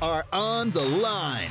are on the line.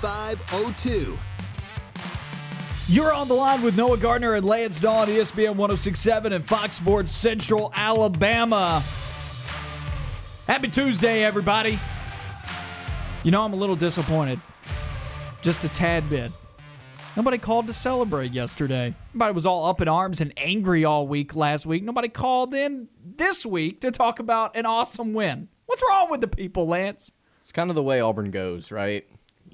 888-382-7502. You're on the line with Noah Gardner and Lance Dawe on ESPN 1067 and Fox Sports Central Alabama. Happy Tuesday, everybody. You know, I'm a little disappointed. Just a tad bit. Nobody called to celebrate yesterday. Everybody was all up in arms and angry all week last week. Nobody called in this week to talk about an awesome win. What's wrong with the people, Lance? It's kind of the way Auburn goes, right?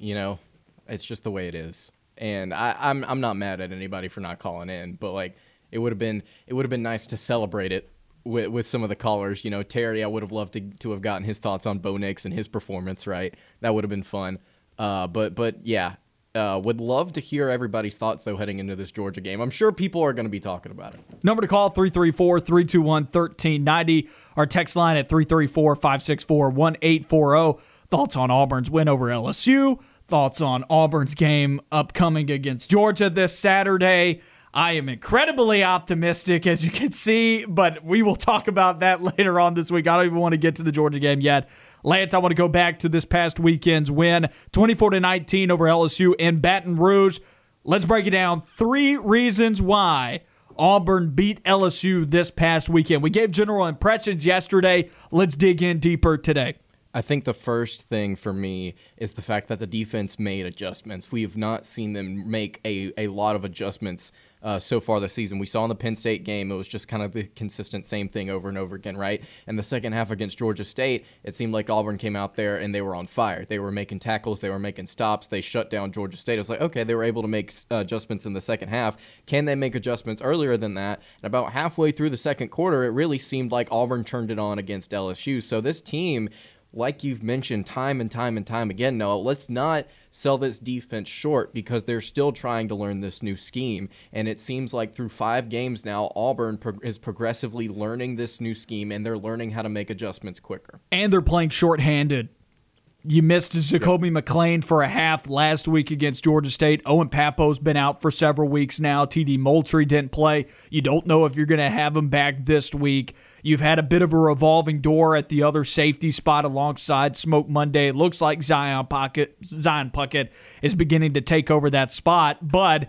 You know, it's just the way it is. And I, I'm I'm not mad at anybody for not calling in, but like it would have been it would have been nice to celebrate it with with some of the callers. You know, Terry, I would have loved to to have gotten his thoughts on Bo Nix and his performance. Right, that would have been fun. Uh, but but yeah, uh, would love to hear everybody's thoughts though heading into this Georgia game. I'm sure people are going to be talking about it. Number to call 334 321 1390. Our text line at 334 564 1840. Thoughts on Auburn's win over LSU. Thoughts on Auburn's game upcoming against Georgia this Saturday. I am incredibly optimistic, as you can see, but we will talk about that later on this week. I don't even want to get to the Georgia game yet. Lance, I want to go back to this past weekend's win 24 to 19 over LSU in Baton Rouge. Let's break it down. Three reasons why Auburn beat LSU this past weekend. We gave general impressions yesterday. Let's dig in deeper today. I think the first thing for me is the fact that the defense made adjustments. We have not seen them make a, a lot of adjustments uh, so far this season. We saw in the Penn State game, it was just kind of the consistent same thing over and over again, right? And the second half against Georgia State, it seemed like Auburn came out there and they were on fire. They were making tackles, they were making stops, they shut down Georgia State. It was like, okay, they were able to make uh, adjustments in the second half. Can they make adjustments earlier than that? And about halfway through the second quarter, it really seemed like Auburn turned it on against LSU. So this team like you've mentioned time and time and time again, Noah, let's not sell this defense short because they're still trying to learn this new scheme. And it seems like through five games now, Auburn pro- is progressively learning this new scheme and they're learning how to make adjustments quicker. And they're playing shorthanded. You missed Zakoby McClain for a half last week against Georgia State. Owen Pappoe's been out for several weeks now. TD Moultrie didn't play. You don't know if you're going to have him back this week. You've had a bit of a revolving door at the other safety spot alongside Smoke Monday. It looks like Zion Pocket Zion Puckett is beginning to take over that spot, but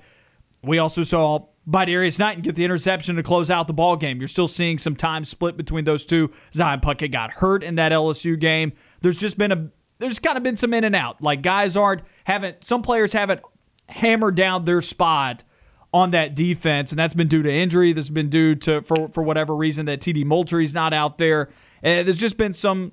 we also saw Darius Knight get the interception to close out the ball game. You're still seeing some time split between those two. Zion Puckett got hurt in that LSU game. There's just been a there's kind of been some in and out. Like guys aren't haven't some players haven't hammered down their spot on that defense, and that's been due to injury. That's been due to for for whatever reason that TD Moultrie's not out there. And there's just been some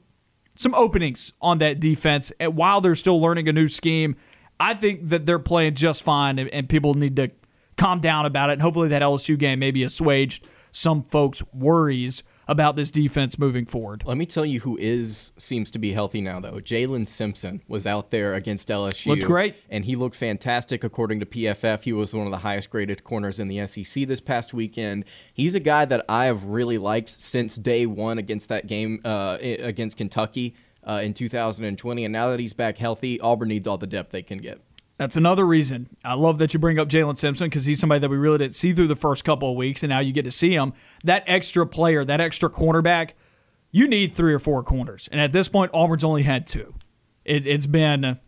some openings on that defense, and while they're still learning a new scheme, I think that they're playing just fine, and, and people need to calm down about it. And hopefully, that LSU game maybe assuaged some folks' worries about this defense moving forward. Let me tell you who is seems to be healthy now though. Jaylin Simpson was out there against LSU. Looked great. And he looked fantastic according to PFF. He was one of the highest graded corners in the SEC this past weekend. He's a guy that I have really liked since day one against that game uh, against Kentucky uh, in 2020. And now that he's back healthy, Auburn needs all the depth they can get. That's another reason. I love that you bring up Jaylin Simpson because he's somebody that we really didn't see through the first couple of weeks, and now you get to see him. That extra player, that extra cornerback, you need three or four corners. And at this point, Auburn's only had two. It, it's been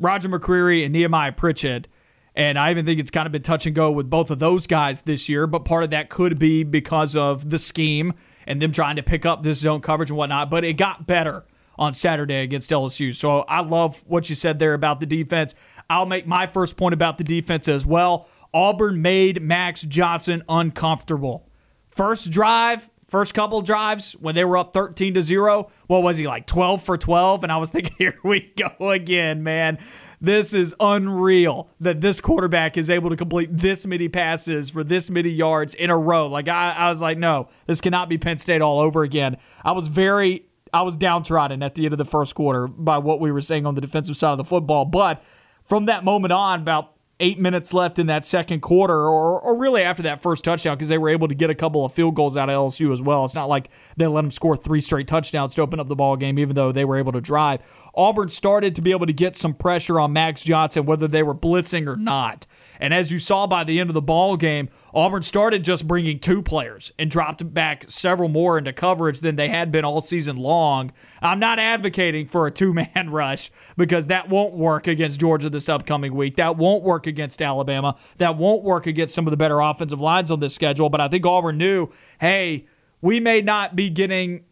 Roger McCreary and Nehemiah Pritchett. And I even think it's kind of been touch and go with both of those guys this year, but part of that could be because of the scheme and them trying to pick up this zone coverage and whatnot. But it got better on Saturday against LSU. So I love what you said there about the defense. I'll make my first point about the defense as well. Auburn made Max Johnson uncomfortable. First drive, first couple drives when they were up 13 to 0, what was he like 12 for 12 and I was thinking here we go again, man. This is unreal that this quarterback is able to complete this many passes for this many yards in a row. Like I, I was like, no, this cannot be Penn State all over again. I was very I was downtrodden at the end of the first quarter by what we were saying on the defensive side of the football. But from that moment on, about eight minutes left in that second quarter, or, or really after that first touchdown, because they were able to get a couple of field goals out of LSU as well. It's not like they let them score three straight touchdowns to open up the ball game, even though they were able to drive. Auburn started to be able to get some pressure on Max Johnson, whether they were blitzing or not. And as you saw by the end of the ball game, Auburn started just bringing two players and dropped back several more into coverage than they had been all season long. I'm not advocating for a two man rush because that won't work against Georgia this upcoming week. That won't work against Alabama. That won't work against some of the better offensive lines on this schedule. But I think Auburn knew hey, we may not be getting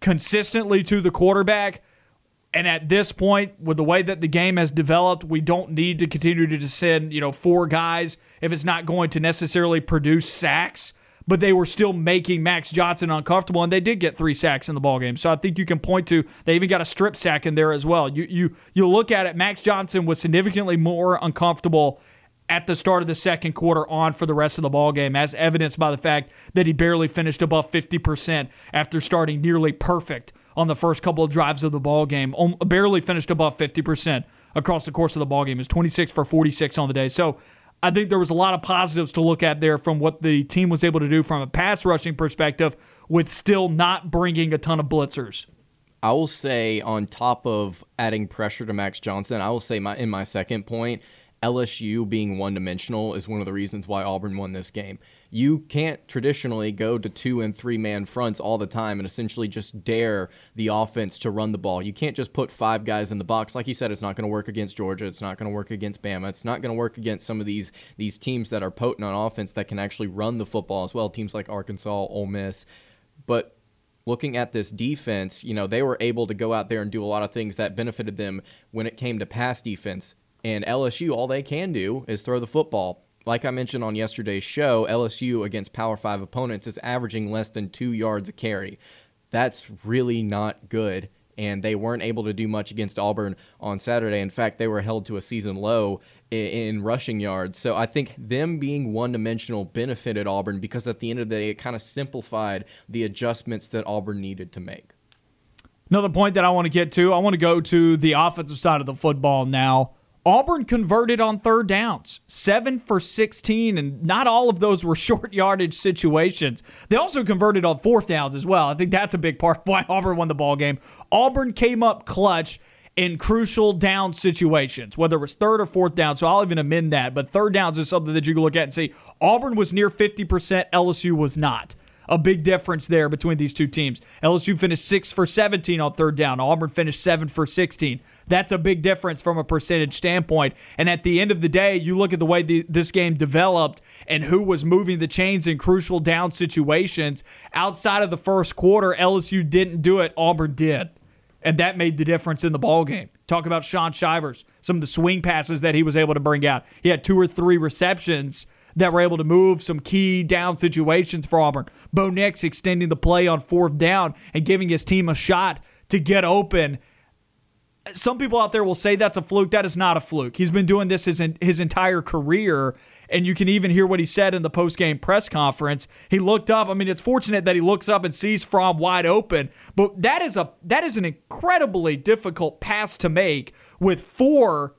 consistently to the quarterback and at this point, with the way that the game has developed, we don't need to continue to send, you know, four guys if it's not going to necessarily produce sacks. But they were still making Max Johnson uncomfortable, and they did get three sacks in the ball game. So I think you can point to they even got a strip sack in there as well. You you you look at it, Max Johnson was significantly more uncomfortable at the start of the second quarter on for the rest of the ball game, as evidenced by the fact that he barely finished above 50% after starting nearly perfect on the first couple of drives of the ball game. Barely finished above 50% across the course of the ball game. Is 26 for 46 on the day. So I think there was a lot of positives to look at there from what the team was able to do from a pass rushing perspective with still not bringing a ton of blitzers. I will say on top of adding pressure to Max Johnson, I will say my in my second point, LSU being one dimensional is one of the reasons why Auburn won this game you can't traditionally go to two and three man fronts all the time and essentially just dare the offense to run the ball. You can't just put five guys in the box. Like you said, it's not going to work against Georgia. It's not going to work against Bama. It's not going to work against some of these these teams that are potent on offense that can actually run the football as well. Teams like Arkansas, Ole Miss, but looking at this defense, you know, they were able to go out there and do a lot of things that benefited them when it came to pass defense. And LSU, all they can do is throw the football like I mentioned on yesterday's show, LSU against Power 5 opponents is averaging less than two yards a carry. That's really not good. And they weren't able to do much against Auburn on Saturday. In fact, they were held to a season low in, in rushing yards. So I think them being one dimensional benefited Auburn because at the end of the day, it kind of simplified the adjustments that Auburn needed to make. Another point that I want to get to, I want to go to the offensive side of the football now. Auburn converted on third downs, seven for 16, and not all of those were short yardage situations. They also converted on fourth downs as well. I think that's a big part of why Auburn won the ball game. Auburn came up clutch in crucial down situations, whether it was third or fourth down. So I'll even amend that. But third downs is something that you can look at and see Auburn was near 50%, LSU was not a big difference there between these two teams. LSU finished 6 for 17 on third down. Auburn finished 7 for 16. That's a big difference from a percentage standpoint. And at the end of the day, you look at the way the, this game developed and who was moving the chains in crucial down situations. Outside of the first quarter, LSU didn't do it. Auburn did. And that made the difference in the ball game. Talk about Shaun Shivers, some of the swing passes that he was able to bring out. He had two or three receptions that were able to move some key down situations for Auburn. Bo Nix extending the play on fourth down and giving his team a shot to get open some people out there will say that's a fluke. That is not a fluke. He's been doing this his, his entire career. And you can even hear what he said in the post-game press conference. He looked up. I mean, it's fortunate that he looks up and sees Fromm wide open, but that is a that is an incredibly difficult pass to make with four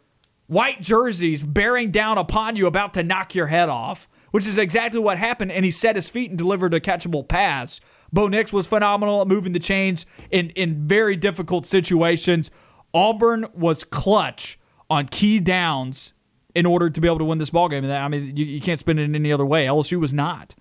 white jerseys bearing down upon you, about to knock your head off. Which is exactly what happened. And he set his feet and delivered a catchable pass. Bo Nix was phenomenal at moving the chains in in very difficult situations. Auburn was clutch on key downs in order to be able to win this ball game. I mean, you, you can't spin it in any other way. LSU was not.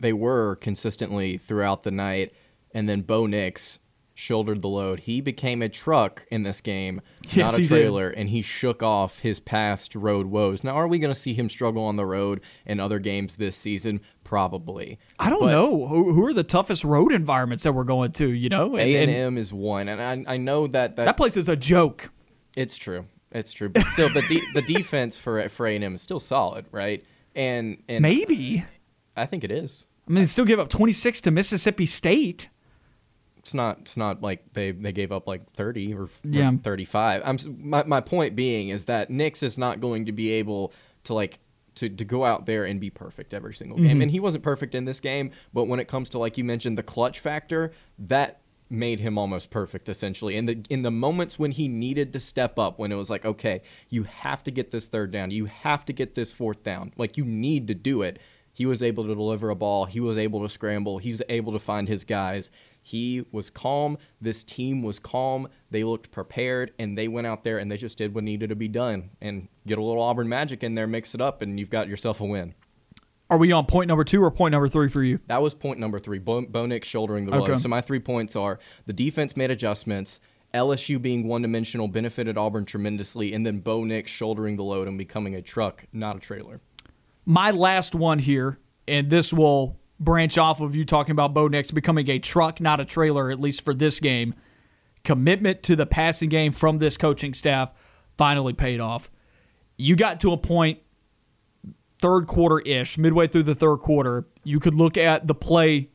They were consistently throughout the night, and then Bo Nix shouldered the load. He became a truck in this game, yes, not a trailer, and he shook off his past road woes. Now, are we going to see him struggle on the road in other games this season? Probably. I don't but know who, who are the toughest road environments that we're going to. You know, A and M is one, and I, I know that, that that place is a joke. It's true. It's true, but still, the de- the defense for for A and M is still solid, right? And and maybe I think it is. I mean, they still give up twenty six to Mississippi State it's not it's not like they they gave up like 30 or yeah. 35 i'm my, my point being is that Nix is not going to be able to like to, to go out there and be perfect every single game mm-hmm. and he wasn't perfect in this game but when it comes to like you mentioned the clutch factor that made him almost perfect essentially. In the in the moments when he needed to step up, when it was like, okay, you have to get this third down, you have to get this fourth down, like you need to do it. He was able to deliver a ball. He was able to scramble. He was able to find his guys. He was calm. This team was calm. They looked prepared, and they went out there and they just did what needed to be done. And get a little Auburn magic in there, mix it up, and you've got yourself a win. Are we on point number two or point number three for you? That was point number three. Bo, Bo Nix shouldering the. Okay. So my three points are the defense made adjustments. LSU being one dimensional benefited Auburn tremendously, and then Bo Nix shouldering the load and becoming a truck, not a trailer. My last one here, and this will branch off of you talking about Bo Nix becoming a truck, not a trailer, at least for this game. Commitment to the passing game from this coaching staff finally paid off. You got to a point, third quarter ish, midway through the third quarter, you could look at the play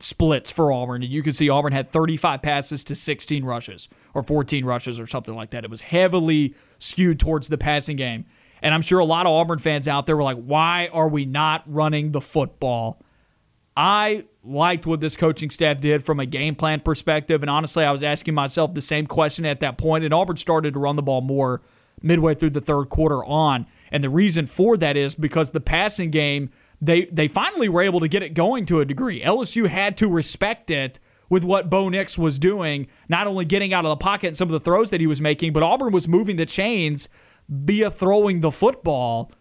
splits for Auburn, and you could see Auburn had 35 passes to 16 rushes or 14 rushes or something like that. It was heavily skewed towards the passing game. And I'm sure a lot of Auburn fans out there were like, why are we not running the football? I liked what this coaching staff did from a game plan perspective. And honestly, I was asking myself the same question at that point, and Auburn started to run the ball more midway through the third quarter on. And the reason for that is because the passing game, they they finally were able to get it going to a degree. LSU had to respect it with what Bo Nix was doing, not only getting out of the pocket and some of the throws that he was making, but Auburn was moving the chains via throwing the football.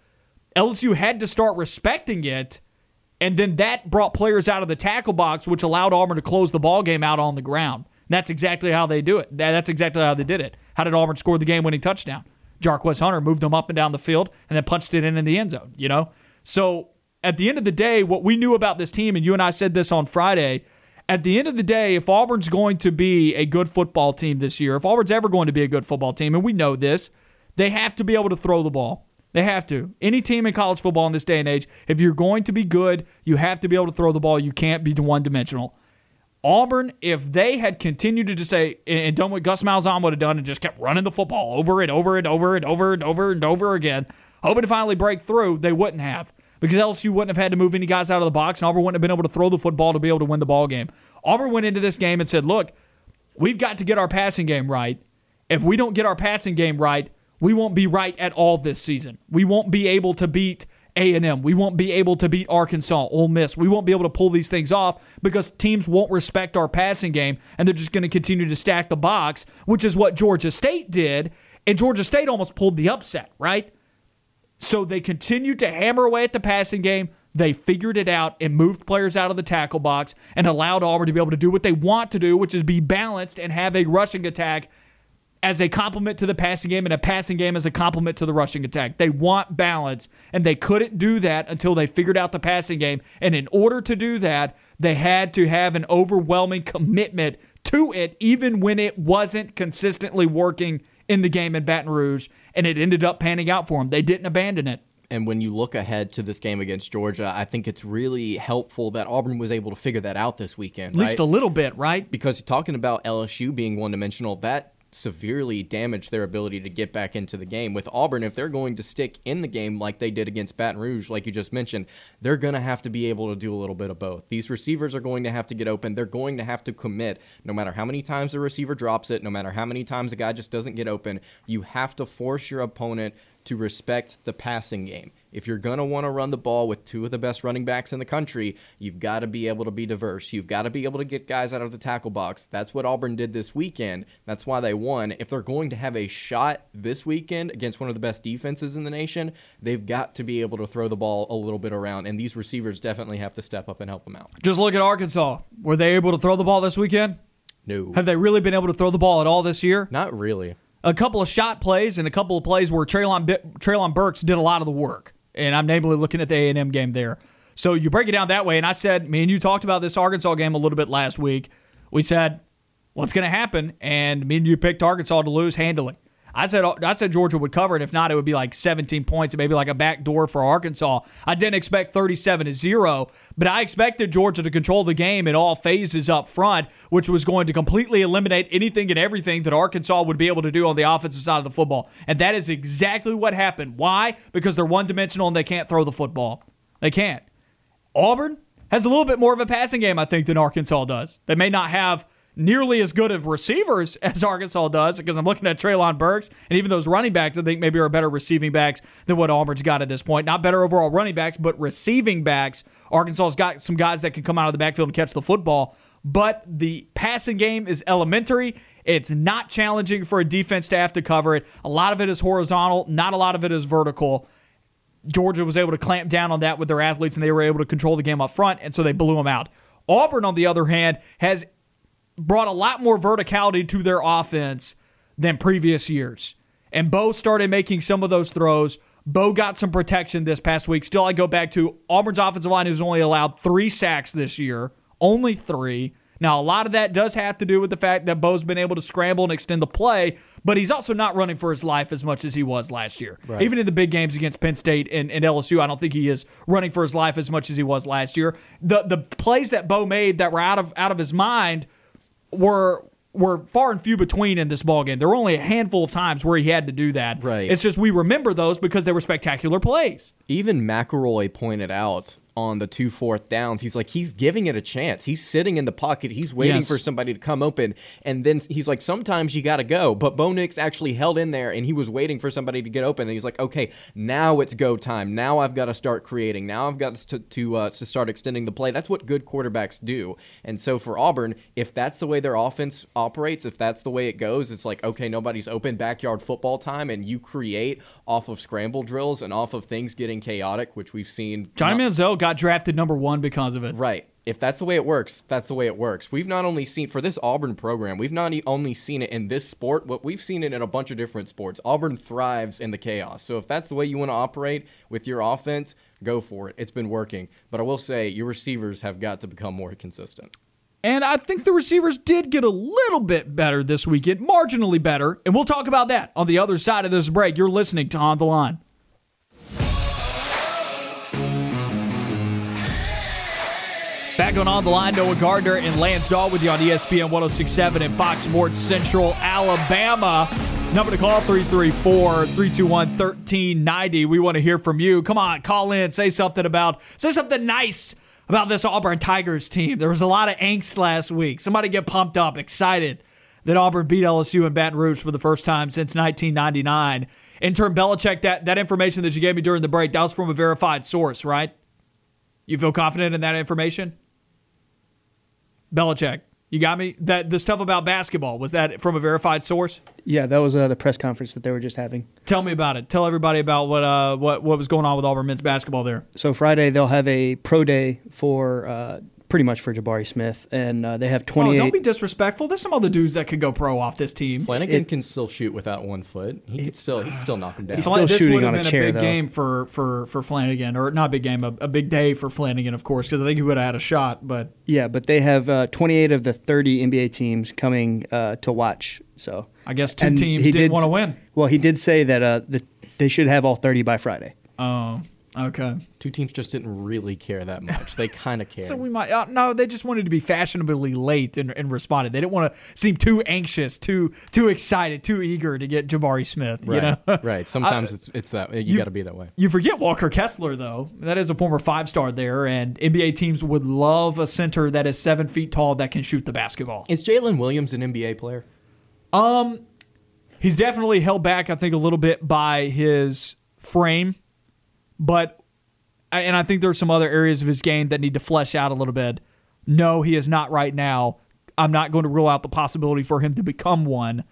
LSU had to start respecting it, and then that brought players out of the tackle box, which allowed Auburn to close the ball game out on the ground. That's exactly how they do it. That's exactly how they did it. How did Auburn score the game-winning touchdown? Jarquez Hunter moved them up and down the field and then punched it in in the end zone. You know, so at the end of the day, what we knew about this team, and you and I said this on Friday. At the end of the day, if Auburn's going to be a good football team this year, if Auburn's ever going to be a good football team, and we know this, they have to be able to throw the ball. They have to. Any team in college football in this day and age, if you're going to be good, you have to be able to throw the ball. You can't be one dimensional. Auburn, if they had continued to just say and done what Gus Malzahn would have done and just kept running the football over and over and over and over and over and over again, hoping to finally break through, they wouldn't have. Because LSU wouldn't have had to move any guys out of the box, and Auburn wouldn't have been able to throw the football to be able to win the ball game. Auburn went into this game and said, look, we've got to get our passing game right. If we don't get our passing game right, we won't be right at all this season. We won't be able to beat A&M. We won't be able to beat Arkansas, Ole Miss. We won't be able to pull these things off because teams won't respect our passing game and they're just going to continue to stack the box, which is what Georgia State did. And Georgia State almost pulled the upset, right? So they continued to hammer away at the passing game. They figured it out and moved players out of the tackle box and allowed Auburn to be able to do what they want to do, which is be balanced and have a rushing attack as a complement to the passing game and a passing game as a complement to the rushing attack. They want balance, and they couldn't do that until they figured out the passing game. And in order to do that, they had to have an overwhelming commitment to it, even when it wasn't consistently working in the game in Baton Rouge, and it ended up panning out for them. They didn't abandon it. And when you look ahead to this game against Georgia, I think it's really helpful that Auburn was able to figure that out this weekend. At least right? a little bit, right? Because talking about LSU being one dimensional, that severely damage their ability to get back into the game. With Auburn, if they're going to stick in the game like they did against Baton Rouge, like you just mentioned, they're going to have to be able to do a little bit of both. These receivers are going to have to get open. They're going to have to commit. No matter how many times the receiver drops it, no matter how many times the guy just doesn't get open, you have to force your opponent to respect the passing game. If you're going to want to run the ball with two of the best running backs in the country, you've got to be able to be diverse. You've got to be able to get guys out of the tackle box. That's what Auburn did this weekend. That's why they won. If they're going to have a shot this weekend against one of the best defenses in the nation, they've got to be able to throw the ball a little bit around, and these receivers definitely have to step up and help them out. Just look at Arkansas. Were they able to throw the ball this weekend? No. Have they really been able to throw the ball at all this year? Not really. A couple of shot plays and a couple of plays where Treylon, Treylon Burks did a lot of the work. And I'm namely looking at the A&M game there. So you break it down that way. And I said, me and you talked about this Arkansas game a little bit last week. We said, what's going to happen? And me and you picked Arkansas to lose handily. I said uh, I said Georgia would cover and If not, it would be like 17 points and maybe like a back door for Arkansas. I didn't expect 37 to 0, but I expected Georgia to control the game in all phases up front, which was going to completely eliminate anything and everything that Arkansas would be able to do on the offensive side of the football. And that is exactly what happened. Why? Because they're one dimensional and they can't throw the football. They can't. Auburn has a little bit more of a passing game, I think, than Arkansas does. They may not have nearly as good of receivers as Arkansas does because I'm looking at Treylon Burks and even those running backs I think maybe are better receiving backs than what Auburn's got at this point. Not better overall running backs, but receiving backs. Arkansas's got some guys that can come out of the backfield and catch the football, but the passing game is elementary. It's not challenging for a defense to have to cover it. A lot of it is horizontal, not a lot of it is vertical. Georgia was able to clamp down on that with their athletes and they were able to control the game up front, and so they blew them out. Auburn, on the other hand, has brought a lot more verticality to their offense than previous years. And Bo started making some of those throws. Bo got some protection this past week. Still, I go back to Auburn's offensive line has only allowed three sacks this year, only three. Now, a lot of that does have to do with the fact that Bo's been able to scramble and extend the play, but he's also not running for his life as much as he was last year. Right. Even in the big games against Penn State and, and LSU, I don't think he is running for his life as much as he was last year. The the plays that Bo made that were out of out of his mind were were far and few between in this ball game. There were only a handful of times where he had to do that. Right. It's just we remember those because they were spectacular plays. Even McElroy pointed out on the two fourth downs, he's like, he's giving it a chance. He's sitting in the pocket. He's waiting Yes. for somebody to come open. And then he's like, sometimes you got to go. But Bo Nix actually held in there and he was waiting for somebody to get open. And he's like, okay, now it's go time. Now I've got to start creating. Now I've got to, to, uh, to start extending the play. That's what good quarterbacks do. And so for Auburn, if that's the way their offense operates, if that's the way it goes, it's like, okay, nobody's open backyard football time and you create off of scramble drills and off of things getting chaotic, which we've seen. Johnny not- Manziel got drafted number one because of it. Right. If that's the way it works, that's the way it works. We've not only seen for this Auburn program, we've not only seen it in this sport, but we've seen it in a bunch of different sports. Auburn thrives in the chaos. So if that's the way you want to operate with your offense, go for it. It's been working. But I will say your receivers have got to become more consistent. And I think the receivers did get a little bit better this weekend, marginally better. And we'll talk about that on the other side of this break. You're listening to On the Line. Back on On the Line, Noah Gardner and Lance Dawe with you on ESPN 1067 and Fox Sports Central, Alabama. Number to call 334 321 1390. We want to hear from you. Come on, call in, say something about, say something nice about this Auburn Tigers team. There was a lot of angst last week. Somebody get pumped up, excited that Auburn beat LSU in Baton Rouge for the first time since 1999. Intern Belichick, that, that information that you gave me during the break, that was from a verified source, right? You feel confident in that information? Belichick, you got me? That the stuff about basketball, was that from a verified source? Yeah, that was uh, the press conference that they were just having. Tell me about it. Tell everybody about what uh what what was going on with Auburn men's basketball there. So Friday they'll have a pro day for uh, pretty much for Jabari Smith, and uh, they have Oh, don't be disrespectful. There's some other dudes that could go pro off this team. Flanigan can still shoot without one foot. He could still he'd still knock him down. He's still this shooting would have on a been a, chair, big though. game for for for Flanigan, or not a big game, a, a big day for Flanigan, of course, because I think he would have had a shot. But yeah, but they have uh, 28 of the 30 NBA teams coming uh, to watch. So I guess two And teams he didn't did want to win. Well, he did say that uh, the, they should have all 30 by Friday. Oh, okay. Two teams just didn't really care that much. They kind of cared. So we might uh, no. They just wanted to be fashionably late and, and responded. They didn't want to seem too anxious, too too excited, too eager to get Jabari Smith. You right, know, right. Sometimes it's it's that you you've- got to be that way. You forget Walker Kessler, though. That is a former five star there, and NBA teams would love a center that is seven feet tall that can shoot the basketball. Is Jaylin Williams an NBA player? Um, he's definitely held back, I think, a little bit by his frame, but and I think there's some other areas of his game that need to flesh out a little bit. No, he is not right now. I'm not going to rule out the possibility for him to become one,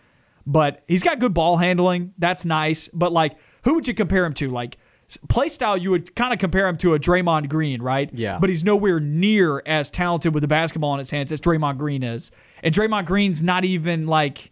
but he's got good ball handling. That's nice. But like, who would you compare him to? Like play style, you would kind of compare him to a Draymond Green, right? Yeah. But he's nowhere near as talented with the basketball in his hands as Draymond Green is, and Draymond Green's not even like.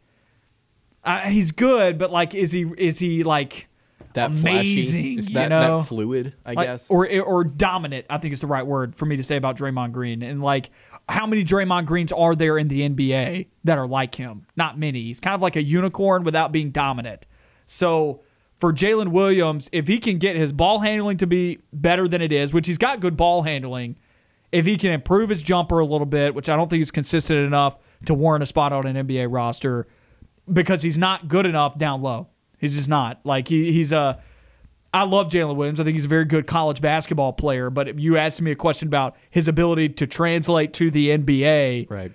Uh, he's good, but like, is he? Is he like? That Amazing, flashy? Is you know? that fluid? I like- guess. or or dominant. I think is the right word for me to say about Draymond Green. And like, how many Draymond Greens are there in the NBA that are like him? Not many. He's kind of like a unicorn without being dominant. So for Jaylin Williams, if he can get his ball handling to be better than it is, which he's got good ball handling, if he can improve his jumper a little bit, which I don't think is consistent enough to warrant a spot on an NBA roster, because he's not good enough down low. He's just not. Like he, he's a. I love Jaylin Williams. I think he's a very good college basketball player. But if you asked me a question about his ability to translate to the NBA, right.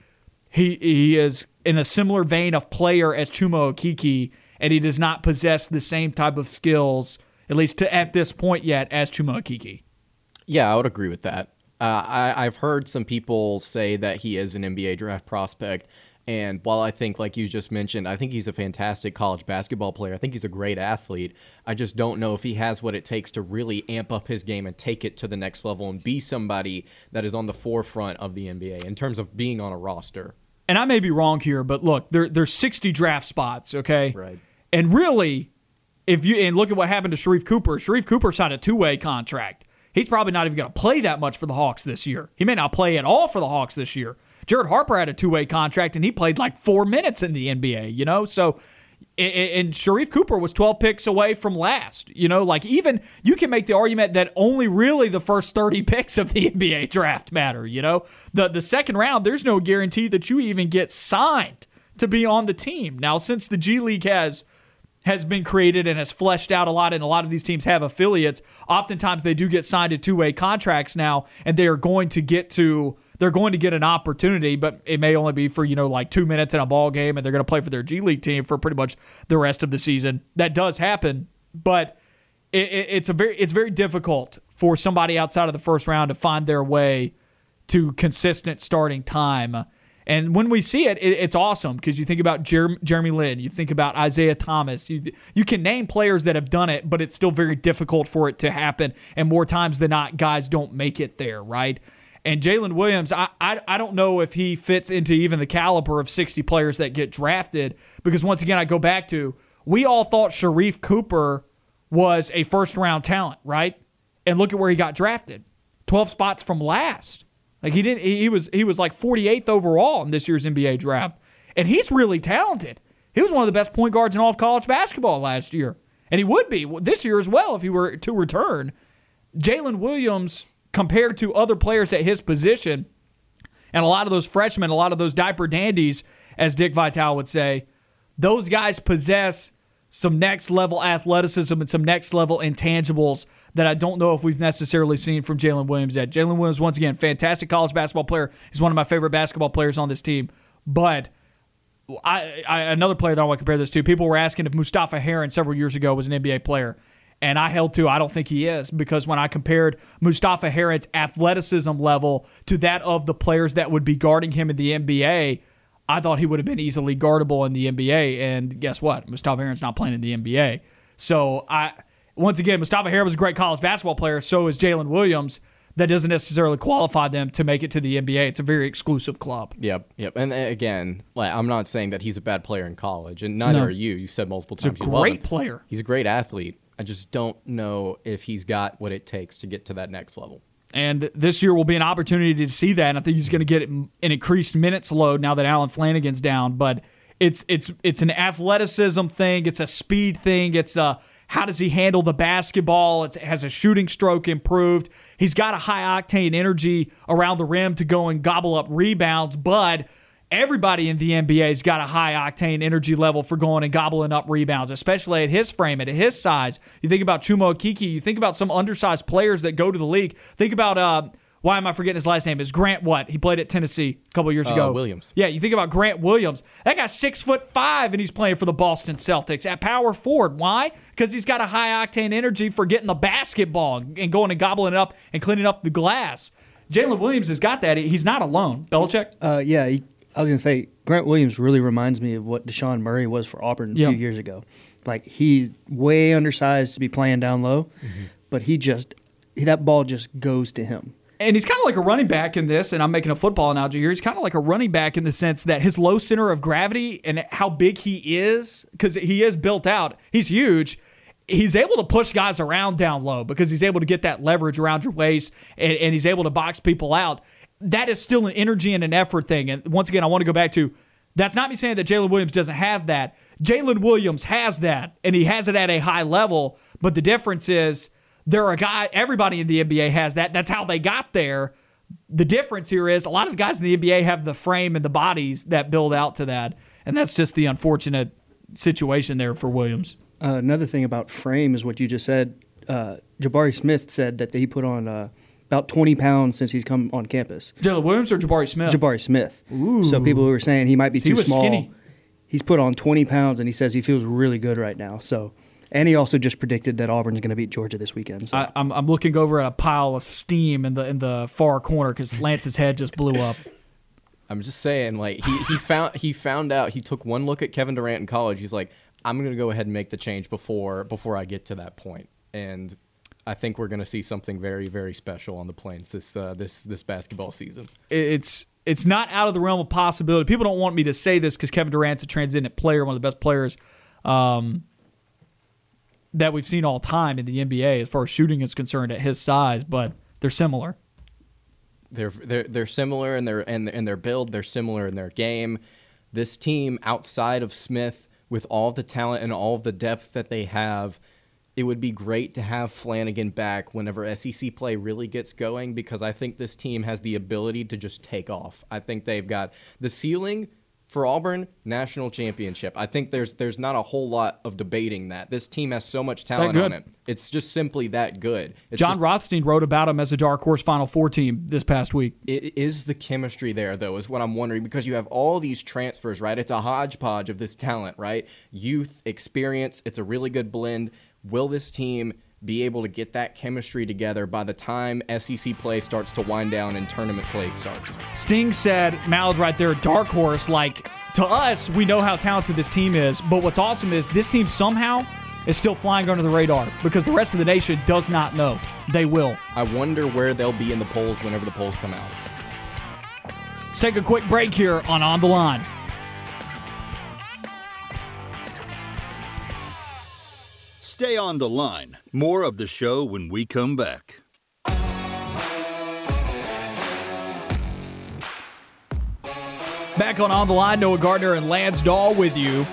he he is in a similar vein of player as Chuma Okeke, and he does not possess the same type of skills, at least to, at this point yet, as Chuma Okeke. Yeah, I would agree with that. Uh, I, I've heard some people say that he is an NBA draft prospect. And while I think, like you just mentioned, I think he's a fantastic college basketball player. I think he's a great athlete. I just don't know if he has what it takes to really amp up his game and take it to the next level and be somebody that is on the forefront of the NBA in terms of being on a roster. And I may be wrong here, but look, there there's 60 draft spots, okay? Right. And really, if you and look at what happened to Sharife Cooper. Sharife Cooper signed a two-way contract. He's probably not even going to play that much for the Hawks this year. He may not play at all for the Hawks this year. Jared Harper had a two way contract and he played like four minutes in the NBA, you know? So, and Sharife Cooper was 12 picks away from last. You know, like even you can make the argument that only really the first 30 picks of the NBA draft matter. You know, the the second round, there's no guarantee that you even get signed to be on the team. Now, since the G League has has been created and has fleshed out a lot, and a lot of these teams have affiliates. Oftentimes, they do get signed to two way contracts now, and they are going to get to they're going to get an opportunity, but it may only be for, you know, like two minutes in a ball game and they're going to play for their G League team for pretty much the rest of the season. That does happen, but it, it, it's a very it's very difficult for somebody outside of the first round to find their way to consistent starting time. And when we see it, it it's awesome because you think about Jer- Jeremy Lin, you think about Isaiah Thomas. You you can name players that have done it, but it's still very difficult for it to happen. And more times than not, guys don't make it there, right? And Jaylin Williams, I, I, I don't know if he fits into even the caliber of 60 players that get drafted because once again, I go back to we all thought Sharife Cooper was a first round talent, right? And look at where he got drafted 12 spots from last. Like he didn't, he was, he was like 48th overall in this year's NBA draft. And he's really talented. He was one of the best point guards in all of college basketball last year. And he would be this year as well if he were to return. Jaylin Williams compared to other players at his position. And a lot of those freshmen, a lot of those diaper dandies, as Dick Vitale would say, those guys possess some next level athleticism and some next level intangibles that I don't know if we've necessarily seen from Jaylin Williams yet. Jaylin Williams, once again, fantastic college basketball player. He's one of my favorite basketball players on this team. But I, I, another player that I want to compare this to, people were asking if Mustapha Heron several years ago was an NBA player. And I held to, I don't think he is, because when I compared Mustapha Heron's athleticism level to that of the players that would be guarding him in the NBA, I thought he would have been easily guardable in the NBA. And guess what? Mustapha Heron's not playing in the NBA. So I, once again, Mustapha Heron was a great college basketball player. So is Jaylin Williams. That doesn't necessarily qualify them to make it to the NBA. It's a very exclusive club. Yep, yep. And uh, again, like I'm not saying that he's a bad player in college, and neither No. are you. You've said multiple times. He's a times. you love great player. He's a great athlete. I just don't know if he's got what it takes to get to that next level. And this year will be an opportunity to see that. And I think he's going to get an increased minutes load now that Allen Flanigan's down. But it's it's it's an athleticism thing. It's a speed thing. It's a how does he handle the basketball? It's, has a shooting stroke improved? He's got a high octane energy around the rim to go and gobble up rebounds, but everybody in the NBA's got a high octane energy level for going and gobbling up rebounds, especially at his frame, and at his size. You think about Chuma Okeke, you think about some undersized players that go to the league. Think about uh why am I forgetting his last name? Is Grant what? He played at Tennessee a couple years Uh, ago. Williams. Yeah, you think about Grant Williams. That guy's six foot five and he's playing for the Boston Celtics at power forward. Why? Because he's got a high octane energy for getting the basketball and going and gobbling it up and cleaning up the glass. Jaylin Williams has got that. He's not alone. Belichick? Uh, yeah, he, I was gonna say Grant Williams really reminds me of what Desean Murray was for Auburn a Yeah. few years ago. Like he's way undersized to be playing down low, mm-hmm. but he just that ball just goes to him. And he's kind of like a running back in this, and I'm making a football analogy here. He's kind of like a running back in the sense that his low center of gravity and how big he is, because he is built out, he's huge. He's able to push guys around down low because he's able to get that leverage around your waist and, and he's able to box people out. That is still an energy and an effort thing. And once again, I want to go back to that's not me saying that Jaylin Williams doesn't have that. Jaylin Williams has that, and he has it at a high level. But the difference is there are guy, everybody in the NBA has that. That's how they got there. The difference here is a lot of the guys in the NBA have the frame and the bodies that build out to that. And that's just the unfortunate situation there for Williams. Uh, another thing about frame is what you just said. Uh, Jabari Smith said that he put on uh, about 20 pounds since he's come on campus. Jaylin Williams or Jabari Smith? Jabari Smith. So people who were saying he might be So he too was small. skinny. He's put on 20 pounds and he says he feels really good right now. So, and he also just predicted that Auburn's going to beat Georgia this weekend. So. I, I'm, I'm looking over at a pile of steam in the in the far corner because Lance's head just blew up. I'm just saying, like he, he found he found out he took one look at Kevin Durant in college. He's like, I'm gonna go ahead and make the change before before I get to that point. And I think we're gonna see something very very special on the plains this uh, this this basketball season. it's it's not out of the realm of possibility. People don't want me to say this because Kevin Durant's a transcendent player, one of the best players um, that we've seen all time in the NBA as far as shooting is concerned at his size, but they're similar. They're they're they're similar in their in, in their build. They're similar in their game. This team outside of Smith, with all the talent and all of the depth that they have, it would be great to have Flanigan back whenever SEC play really gets going because I think this team has the ability to just take off. I think they've got the ceiling for Auburn national championship. I think there's there's not a whole lot of debating that. This team has so much talent on it. It's just simply that good. It's Jon just- Rothstein wrote about him as a dark horse Final Four team this past week. it is the chemistry there though is what i'm wondering because you have all these transfers right it's a hodgepodge of this talent right youth experience it's a really good blend will this team be able to get that chemistry together by the time sec play starts to wind down and tournament play starts Sting said, Mallard right there, dark horse. Like, to us, we know how talented this team is, but what's awesome is this team somehow is still flying under the radar because the rest of the nation does not know. They will. i wonder where they'll be in the polls whenever the polls come out Let's take a quick break here on On the Line. Stay on the line. More of the show when we come back. Back on On the Line, Noah Gardner and Lance Dawe with you.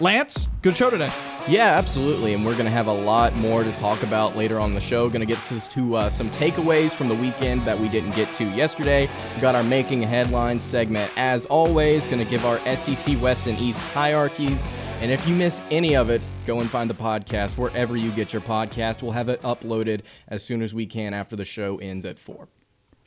Lance, good show today. Yeah, absolutely. And we're going to have a lot more to talk about later on the show. Going to get us to uh, some takeaways from the weekend that we didn't get to yesterday. We got our Making Headlines segment. As always, going to give our SEC West and East hierarchies. And if you miss any of it, go and find the podcast wherever you get your podcast. We'll have it uploaded as soon as we can after the show ends at 4.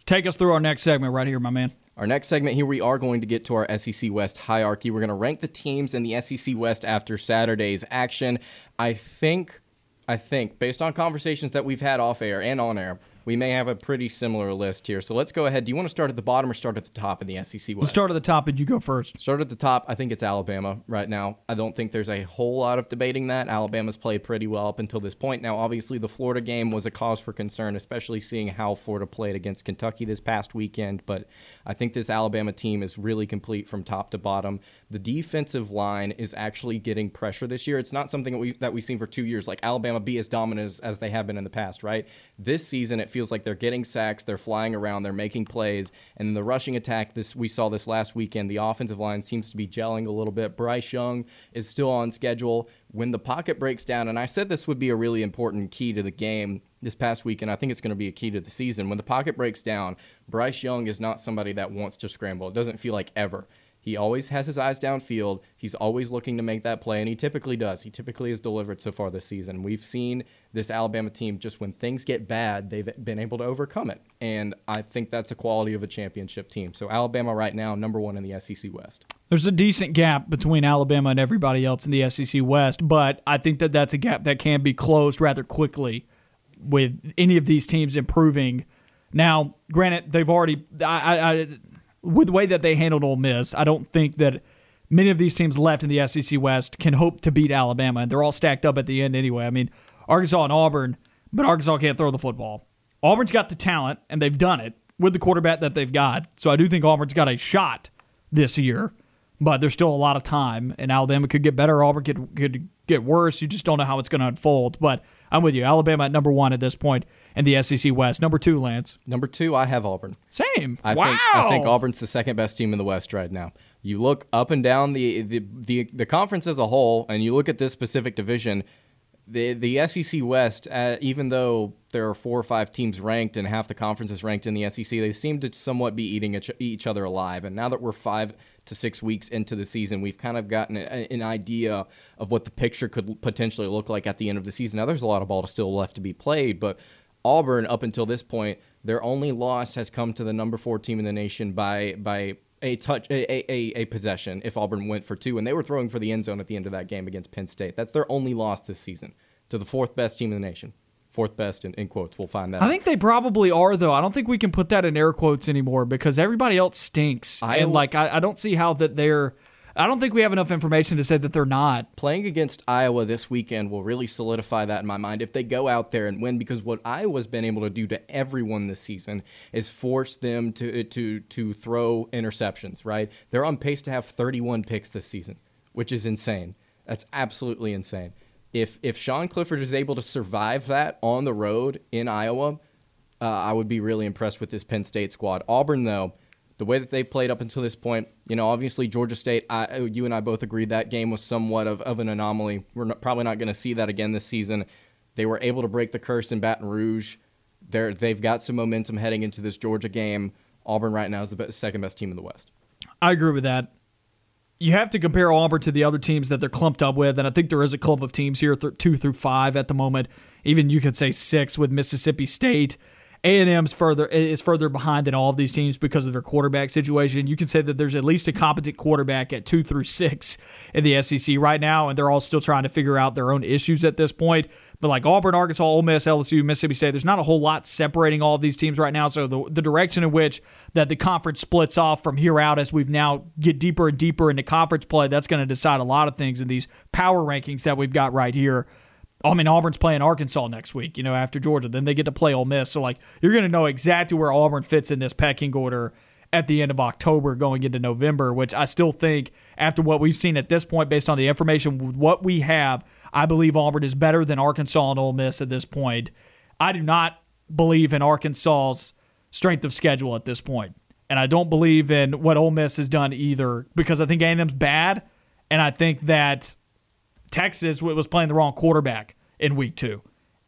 Take us through our next segment right here, my man. Our next segment here, we are going to get to our SEC West hierarchy. We're going to rank the teams in the SEC West after Saturday's action. I think, I think, based on conversations that we've had off air and on air, we may have a pretty similar list here. So let's go ahead. Do you want to start at the bottom or start at the top in the SEC West? Let's start at the top and you go first. Start at the top. I think it's Alabama right now. I don't think there's a whole lot of debating that. Alabama's played pretty well up until this point. Now, obviously, the Florida game was a cause for concern, especially seeing how Florida played against Kentucky this past weekend. But I think this Alabama team is really complete from top to bottom. The defensive line is actually getting pressure this year. It's not something that, we, that we've seen for two years, like Alabama be as dominant as, as they have been in the past, right? This season, it feels like they're getting sacks, they're flying around, they're making plays, and the rushing attack. This we saw this last weekend. The offensive line seems to be gelling a little bit. Bryce Young is still on schedule. When the pocket breaks down, and I said this would be a really important key to the game this past weekend. I think it's going to be a key to the season. When the pocket breaks down, Bryce Young is not somebody that wants to scramble. It doesn't feel like ever. He always has his eyes downfield. He's always looking to make that play, and he typically does. He typically has delivered so far this season. We've seen this Alabama team just when things get bad, they've been able to overcome it. And I think that's a quality of a championship team. So Alabama right now, number one in the SEC West. There's a decent gap between Alabama and everybody else in the SEC West, but I think that that's a gap that can be closed rather quickly with any of these teams improving. Now, granted, they've already I, I, with the way that they handled Ole Miss, I don't think that many of these teams left in the SEC West can hope to beat Alabama, and they're all stacked up at the end anyway. I mean, Arkansas and Auburn, but Arkansas can't throw the football. Auburn's got the talent, and they've done it with the quarterback that they've got. So I do think Auburn's got a shot this year, but there's still a lot of time, and Alabama could get better. Auburn could could get worse. You just don't know how it's going to unfold. But I'm with you. Alabama at number one at this point in the SEC West. Number two, Lance. Number two, I have Auburn. Same. I wow. think I think Auburn's the second best team in the West right now. You look up and down the the, the, the conference as a whole, and you look at this specific division. The the SEC West, uh, even though there are four or five teams ranked and half the conference is ranked in the SEC, they seem to somewhat be eating each, each other alive. And now that we're five to six weeks into the season, we've kind of gotten a, an idea of what the picture could potentially look like at the end of the season. Now there's a lot of ball still left to be played, but Auburn, up until this point, their only loss has come to the number four team in the nation by by a touch a, a, a possession. If Auburn went for two, and they were throwing for the end zone at the end of that game against Penn State, that's their only loss this season to the fourth best team in the nation. Fourth best in, in quotes. We'll find that. I out. think they probably are, though. I don't think we can put that in air quotes anymore because everybody else stinks. Iowa- and like, I, I don't see how that they're. I don't think we have enough information to say that they're not. playing against Iowa this weekend will really solidify that in my mind if they go out there and win because what Iowa's been able to do to everyone this season is force them to to to throw interceptions, right? They're on pace to have 31 picks this season, which is insane. That's absolutely insane. If if Sean Clifford is able to survive that on the road in Iowa, uh, I would be really impressed with this Penn State squad. Auburn, though, the way that they played up until this point, you know, obviously Georgia State, I, you and I both agreed that game was somewhat of, of an anomaly. We're not, probably not going to see that again this season. They were able to break the curse in Baton Rouge. They're, they've got some momentum heading into this Georgia game. Auburn right now is the best, second best team in the West. I agree with that. You have to compare Auburn to the other teams that they're clumped up with, and I think there is a clump of teams here, th- two through five at the moment. Even you could say six with Mississippi State. A&M's further is further behind than all of these teams because of their quarterback situation. You can say that there's at least a competent quarterback at two through six in the SEC right now, and they're all still trying to figure out their own issues at this point. But like Auburn, Arkansas, Ole Miss, LSU, Mississippi State, there's not a whole lot separating all of these teams right now. So the, the direction in which that the conference splits off from here out as we've now get deeper and deeper into conference play, that's going to decide a lot of things in these power rankings that we've got right here. I mean, Auburn's playing Arkansas next week, you know, after Georgia. Then they get to play Ole Miss. So, like, you're going to know exactly where Auburn fits in this pecking order at the end of October going into November, which I still think, after what we've seen at this point, based on the information, what we have, I believe Auburn is better than Arkansas and Ole Miss at this point. I do not believe in Arkansas's strength of schedule at this point. And I don't believe in what Ole Miss has done either because I think A&M's bad. And I think that Texas was playing the wrong quarterback in week two.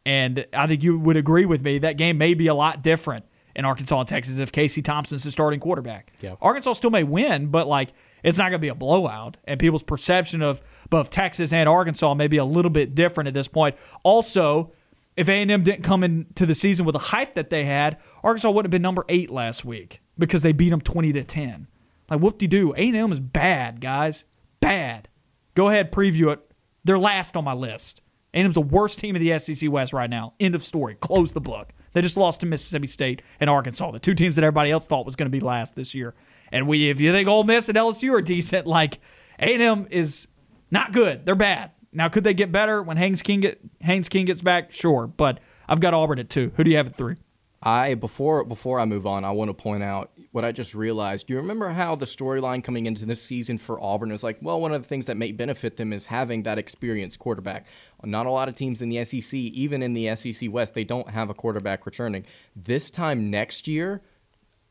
And I think you would agree with me that game may be a lot different in Arkansas and Texas if Casey Thompson's the starting quarterback. Yeah. Arkansas still may win, but like it's not going to be a blowout. And people's perception of both Texas and Arkansas may be a little bit different at this point. Also, if A&M didn't come into the season with the hype that they had, Arkansas would have been number eight last week because they beat them twenty to ten. Like whoop de doo, A&M is bad, guys, bad. Go ahead, preview it. They're last on my list. A&M's the worst team in the SEC West right now. End of story. Close the book. They just lost to Mississippi State and Arkansas, the two teams that everybody else thought was going to be last this year. And we, if you think Ole Miss and LSU are decent, like A&M is not good. They're bad. Now, could they get better when Haynes King get Haynes King gets back? Sure, but I've got Auburn at two. Who do you have at three? I before before I move on, I want to point out what I just realized. Do you remember how the storyline coming into this season for Auburn is like, well, one of the things that may benefit them is having that experienced quarterback. Not a lot of teams in the SEC, even in the SEC West, they don't have a quarterback returning. This time next year,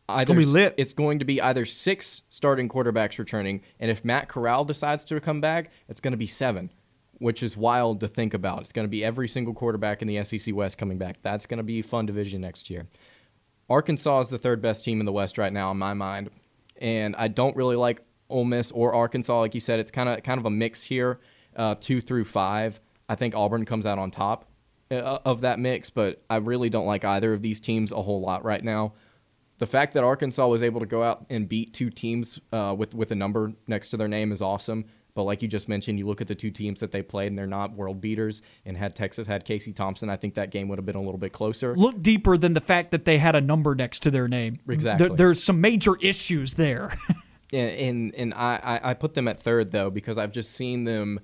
it's gonna be lit. It's going to be either six starting quarterbacks returning, and if Matt Corral decides to come back, it's going to be seven which is wild to think about. It's going to be every single quarterback in the SEC West coming back. That's going to be fun division next year. Arkansas is the third best team in the West right now in my mind, and I don't really like Ole Miss or Arkansas. Like you said, it's kind of kind of a mix here, uh, two through five. I think Auburn comes out on top uh, of that mix, but I really don't like either of these teams a whole lot right now. The fact that Arkansas was able to go out and beat two teams uh, with with a number next to their name is awesome. But like you just mentioned, you look at the two teams that they played, and they're not world beaters. And had Texas had Casey Thompson, I think that game would have been a little bit closer. Look deeper than the fact that they had a number next to their name. Exactly. There, there's some major issues there. And and, and I, I put them at third though because I've just seen them.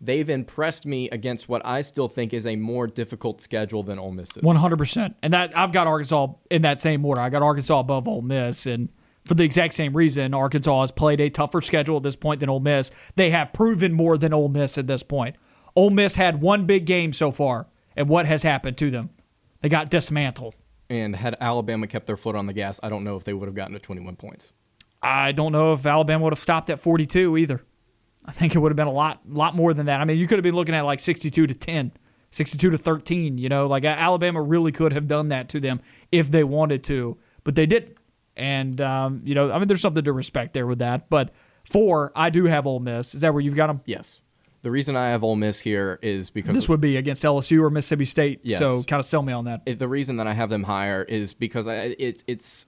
They've impressed me against what I still think is a more difficult schedule than Ole Miss's. One hundred percent, and that I've got Arkansas in that same order. I got Arkansas above Ole Miss, and for the exact same reason, Arkansas has played a tougher schedule at this point than Ole Miss. They have proven more than Ole Miss at this point. Ole Miss had one big game so far, and what has happened to them? They got dismantled. And had Alabama kept their foot on the gas, I don't know if they would have gotten to 21 points. I don't know if Alabama would have stopped at 42 either. I think it would have been a lot, lot more than that. I mean, you could have been looking at like 62 to 10, 62 to 13. You know, like Alabama really could have done that to them if they wanted to, but they didn't. And um, you know, I mean, there's something to respect there with that. But four, I do have Ole Miss. Is that where you've got them? Yes. The reason I have Ole Miss here is because This would be against LSU or Mississippi State. Yes. So kind of sell me on that. it, the reason that I have them higher is because I, it's it's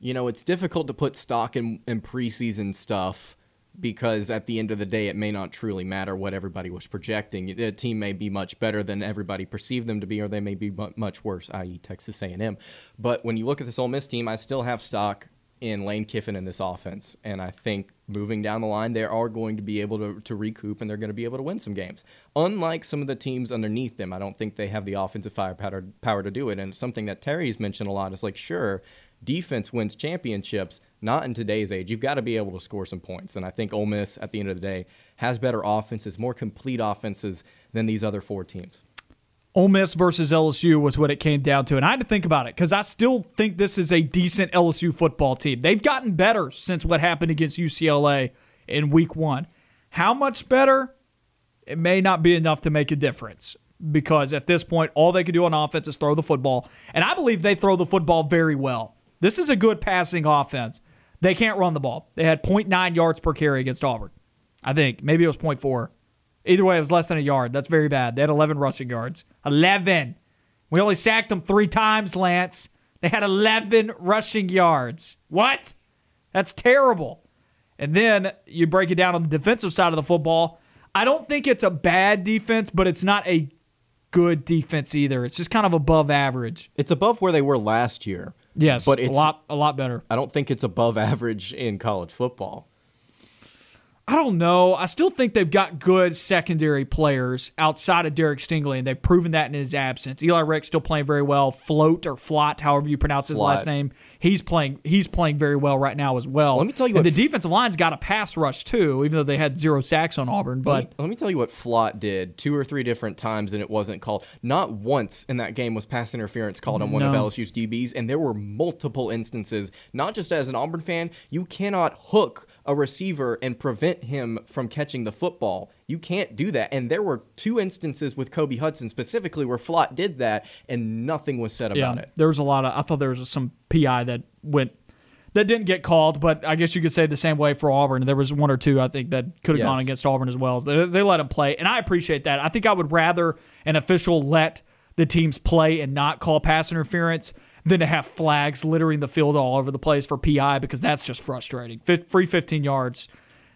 you know it's difficult to put stock in, in preseason stuff because at the end of the day it may not truly matter what everybody was projecting. The team may be much better than everybody perceived them to be, or they may be much worse, i.e. Texas A&M. But when you look at this Ole Miss team, I still have stock in Lane Kiffin in this offense, and I think moving down the line, they are going to be able to, to recoup and they're going to be able to win some games. Unlike some of the teams underneath them, I don't think they have the offensive firepower power to do it. And something that Terry's mentioned a lot is like, sure, defense wins championships. Not in today's age. You've got to be able to score some points. And I think Ole Miss, at the end of the day, has better offenses, more complete offenses than these other four teams. Ole Miss versus LSU was what it came down to. And I had to think about it because I still think this is a decent LSU football team. They've gotten better since what happened against UCLA in week one. How much better? It may not be enough to make a difference because at this point, all they can do on offense is throw the football. And I believe they throw the football very well. This is a good passing offense. They can't run the ball. They had 0.9 yards per carry against Auburn. I think. Maybe it was 0.4. Either way, it was less than a yard. That's very bad. They had 11 rushing yards. 11. We only sacked them three times, Lance. They had 11 rushing yards. What? That's terrible. And then you break it down on the defensive side of the football. I don't think it's a bad defense, but it's not a good defense either. It's just kind of above average. It's above where they were last year. Yes, but it's a lot a lot better. I don't think it's above average in college football. I don't know. I still think they've got good secondary players outside of Derek Stingley, and they've proven that in his absence. Eli Ricks still playing very well. Float or Flot, however you pronounce his Flott. last name, he's playing. He's playing very well right now as well. Let me tell you what the defensive line's got a pass rush too, even though they had zero sacks on Auburn. Let But me, let me tell you what Flott did two or three different times, and it wasn't called. Not once in that game was pass interference called on one of No. LSU's DBs, and there were multiple instances. Not just as an Auburn fan, you cannot hook a receiver and prevent him from catching the football. You can't do that. And there were two instances with Kobe Hudson specifically where Flott did that, and nothing was said yeah, about it. there was a lot of. I thought there was some PI that went. That didn't get called, but I guess you could say the same way for Auburn. There was one or two I think that could have gone against Auburn as well. They, they let him play, and I appreciate that. I think I would rather an official let the teams play and not call pass interference than to have flags littering the field all over the place for PI because that's just frustrating. Fif- free 15 yards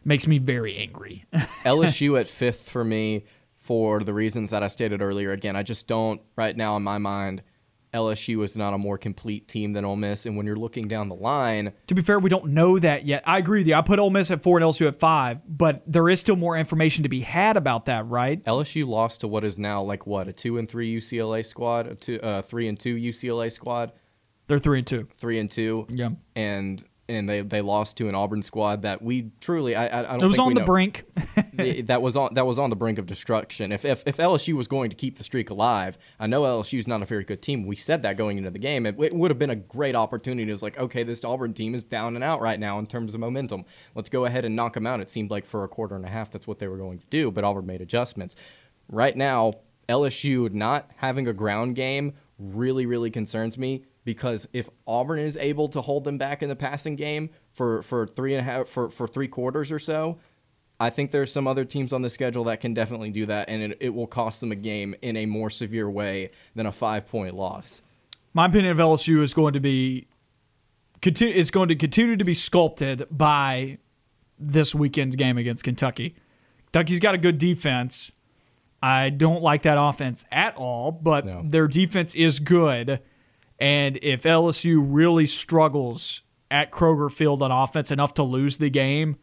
makes me very angry. LSU at fifth for me for the reasons that I stated earlier. Again, I just don't right now in my mind. LSU is not a more complete team than Ole Miss, and when you're looking down the line, To be fair, we don't know that yet. I agree with you. I put Ole Miss at four and LSU at five, but there is still more information to be had about that, right? LSU lost to what is now like what a two and three UCLA squad, a two, uh, three and two UCLA squad, They're three and two. three and two, Yeah. and and they they lost to an Auburn squad that we truly I I, don't It was on the know. brink. That was on that was on the brink of destruction. If, if if LSU was going to keep the streak alive, I know LSU is not a very good team. We said that going into the game. It, it would have been a great opportunity. It's like, okay, this Auburn team is down and out right now in terms of momentum. Let's go ahead and knock them out. It seemed like for a quarter and a half, that's what they were going to do. But Auburn made adjustments. Right now, LSU not having a ground game really really concerns me because if Auburn is able to hold them back in the passing game for for three and a half for for three quarters or so. I think there's some other teams on the schedule that can definitely do that, and it, it will cost them a game in a more severe way than a five point loss. My opinion of LSU is going to be continue is going to continue to be sculpted by this weekend's game against Kentucky. Kentucky's got a good defense. I don't like that offense at all, but No. their defense is good. And if LSU really struggles at Kroger Field on offense enough to lose the game,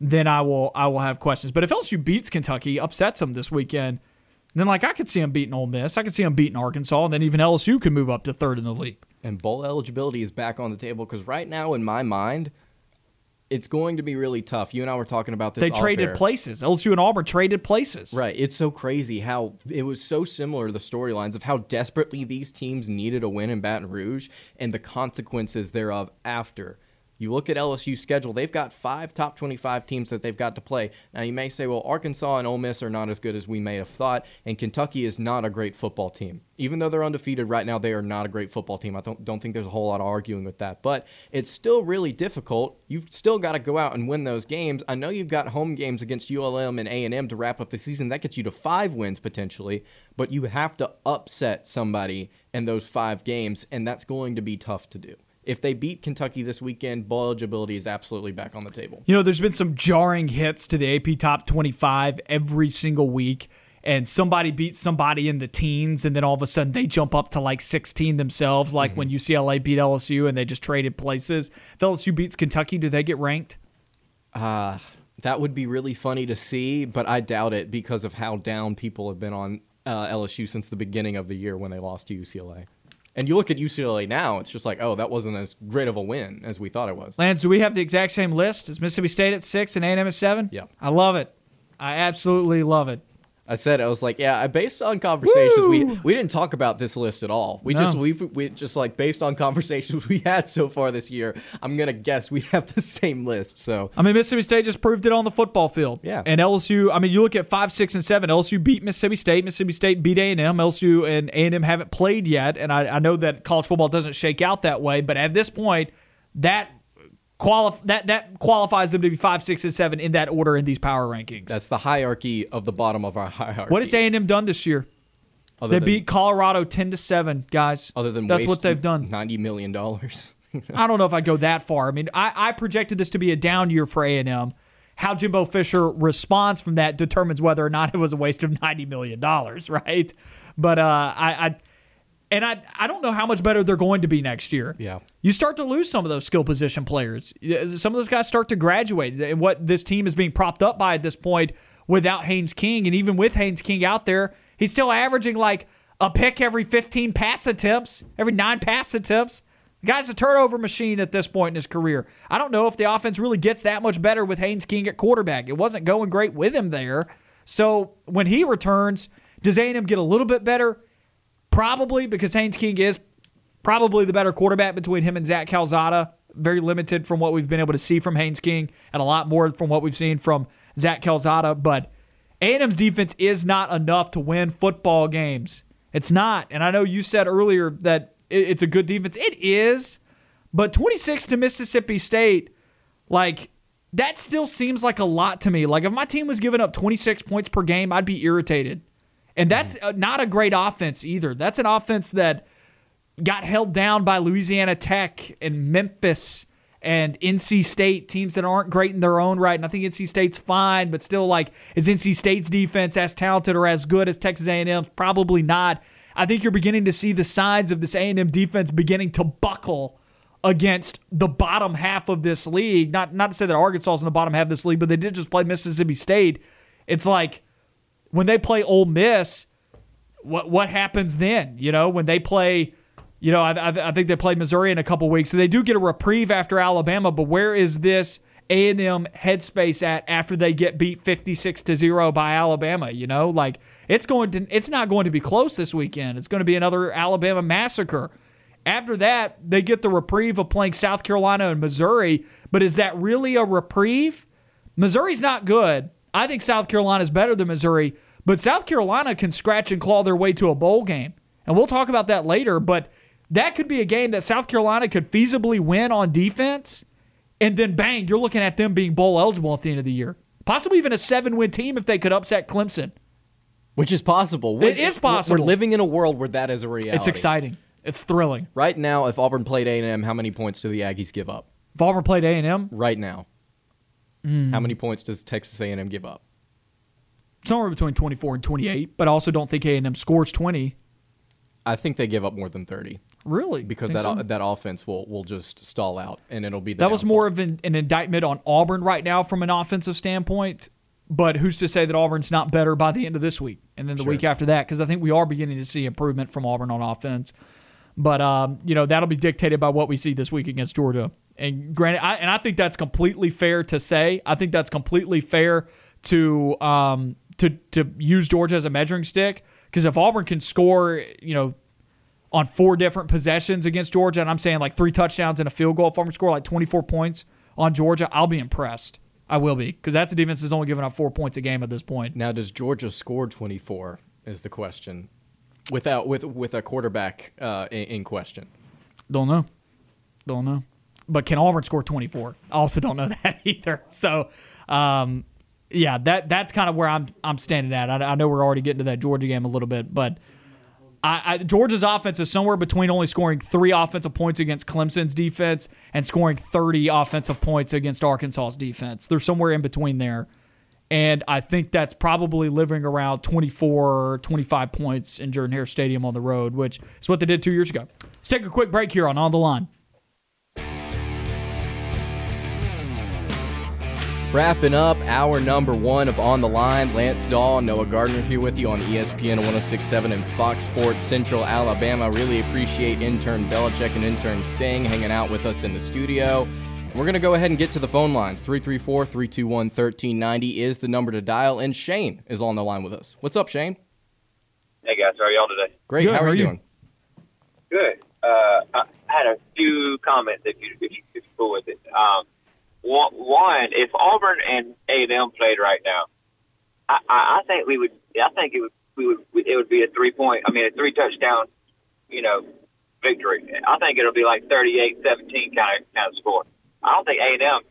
then I will I will have questions. But if LSU beats Kentucky, upsets them this weekend, then like I could see them beating Ole Miss, I could see them beating Arkansas, and then even LSU could move up to third in the league. And bowl eligibility is back on the table because right now, in my mind, it's going to be really tough. You and I were talking about this. They traded air. places. LSU and Auburn traded places. Right. It's so crazy how it was so similar the storylines of how desperately these teams needed a win in Baton Rouge and the consequences thereof after. You look at LSU's schedule, they've got five top 25 teams that they've got to play. Now, you may say, well, Arkansas and Ole Miss are not as good as we may have thought, and Kentucky is not a great football team. Even though they're undefeated right now, they are not a great football team. I don't, don't think there's a whole lot of arguing with that, but it's still really difficult. You've still got to go out and win those games. I know you've got home games against ULM and A&M to wrap up the season. That gets you to five wins potentially, but you have to upset somebody in those five games, and that's going to be tough to do if they beat Kentucky this weekend, bowl eligibility is absolutely back on the table. You know, there's been some jarring hits to the AP top 25 every single week. And somebody beats somebody in the teens, and then all of a sudden they jump up to like 16 themselves, like mm-hmm. when UCLA beat LSU and they just traded places. If LSU beats Kentucky, do they get ranked? Uh, that would be really funny to see, but I doubt it because of how down people have been on uh, LSU since the beginning of the year when they lost to UCLA. And you look at UCLA now, it's just like, oh, that wasn't as great of a win as we thought it was. Lance, do we have the exact same list? Is Mississippi State at six and A&M at seven? Yeah. I love it. I absolutely love it. I said I was like, yeah. Based on conversations, Woo! we we didn't talk about this list at all. We no. just we we just like based on conversations we had so far this year. I'm gonna guess we have the same list. So I mean, Mississippi State just proved it on the football field. Yeah, and LSU. I mean, you look at five, six, and seven. LSU beat Mississippi State. Mississippi State beat A and M. LSU and A and M haven't played yet, and I, I know that college football doesn't shake out that way. But at this point, that qualif- that that qualifies them to be five, six, and seven in that order in these power rankings. That's the hierarchy of the bottom of our hierarchy. What has A and M done this year? Other they than, beat Colorado ten to seven, guys. Other than that's what they've done. Ninety million dollars. I don't know if I go that far. I mean, I, I projected this to be a down year for A and M. How Jimbo Fisher responds from that determines whether or not it was a waste of ninety million dollars, right? But uh, I, I and I I don't know how much better they're going to be next year. Yeah. You start to lose some of those skill position players. Some of those guys start to graduate. And what this team is being propped up by at this point without Haynes King, and even with Haynes King out there, he's still averaging like a pick every 15 pass attempts, every nine pass attempts. The guy's a turnover machine at this point in his career. I don't know if the offense really gets that much better with Haynes King at quarterback. It wasn't going great with him there. So when he returns, does A&M get a little bit better? Probably because Haynes King is probably the better quarterback between him and Zach Calzada. Very limited from what we've been able to see from Haynes King, and a lot more from what we've seen from Zach Calzada. But A&M's defense is not enough to win football games. It's not. And I know you said earlier that it's a good defense. It is. But 26 to Mississippi State, like, that still seems like a lot to me. Like, if my team was giving up 26 points per game, I'd be irritated. And that's mm-hmm. not a great offense either. That's an offense that got held down by Louisiana Tech and Memphis and NC State, teams that aren't great in their own right. And I think NC State's fine, but still, like, is NC State's defense as talented or as good as Texas A&M's? Probably not. I think you're beginning to see the signs of this A&M defense beginning to buckle against the bottom half of this league. Not not to say that Arkansas is in the bottom half of this league, but they did just play Mississippi State. It's like when they play Ole Miss, what what happens then? You know, when they play, you know, I, I think they play Missouri in a couple weeks, so they do get a reprieve after Alabama. But where is this A and M headspace at after they get beat fifty six to zero by Alabama? You know, like it's going to, it's not going to be close this weekend. It's going to be another Alabama massacre. After that, they get the reprieve of playing South Carolina and Missouri. But is that really a reprieve? Missouri's not good. I think South Carolina is better than Missouri, but South Carolina can scratch and claw their way to a bowl game. And we'll talk about that later, but that could be a game that South Carolina could feasibly win on defense. And then bang, you're looking at them being bowl eligible at the end of the year. Possibly even a seven win team if they could upset Clemson. Which is possible. It is possible. We're living in a world where that is a reality. It's exciting. It's thrilling. Right now, if Auburn played A&M, how many points do the Aggies give up? If Auburn played A&M? Right now. Mm. How many points does Texas A&M give up? Somewhere between 24 and 28, but I also don't think A&M scores 20. I think they give up more than 30. Really? Because that so? that offense will will just stall out and it'll be That downfall. was more of an, an indictment on Auburn right now from an offensive standpoint. But who's to say that Auburn's not better by the end of this week and then the sure. week after that? Because I think we are beginning to see improvement from Auburn on offense. But um, you know that'll be dictated by what we see this week against Georgia. And granted, I, and I think that's completely fair to say. I think that's completely fair to um, to to use Georgia as a measuring stick because if Auburn can score, you know, on four different possessions against Georgia, and I'm saying like three touchdowns and a field goal, if to score like 24 points on Georgia, I'll be impressed. I will be because that's the defense that's only giving up four points a game at this point. Now, does Georgia score 24? Is the question without with with a quarterback uh, in, in question? Don't know. Don't know. But can Auburn score 24? I also don't know that either. So, um, yeah, that that's kind of where I'm I'm standing at. I, I, know we're already getting to that Georgia game a little bit, but I, I, Georgia's offense is somewhere between only scoring three offensive points against Clemson's defense and scoring 30 offensive points against Arkansas's defense. They're somewhere in between there. And I think that's probably living around 24, 25 points in Jordan Hare Stadium on the road, which is what they did two years ago. Let's take a quick break here on On the Line. Wrapping up our number one of On the Line, Lance Dawe, Noah Gardner here with you on ESPN 1067 and Fox Sports Central Alabama. Really appreciate intern Belichick and intern Sting hanging out with us in the studio. We're going to go ahead and get to the phone lines. 334 321 1390 is the number to dial, and Shane is on the line with us. What's up, Shane? Hey, guys. How are y'all today? Great. Good, how, are how are you you? doing? Good. Uh, I had a few comments if you if, you, if you're cool with it. Um, one, if Auburn and A and M played right now, I, I, I think we would. I think it would. We would. It would be a three point. I mean, a three touchdown. You know, victory. I think it'll be like 38-17 kind of kind of score. I don't think A and M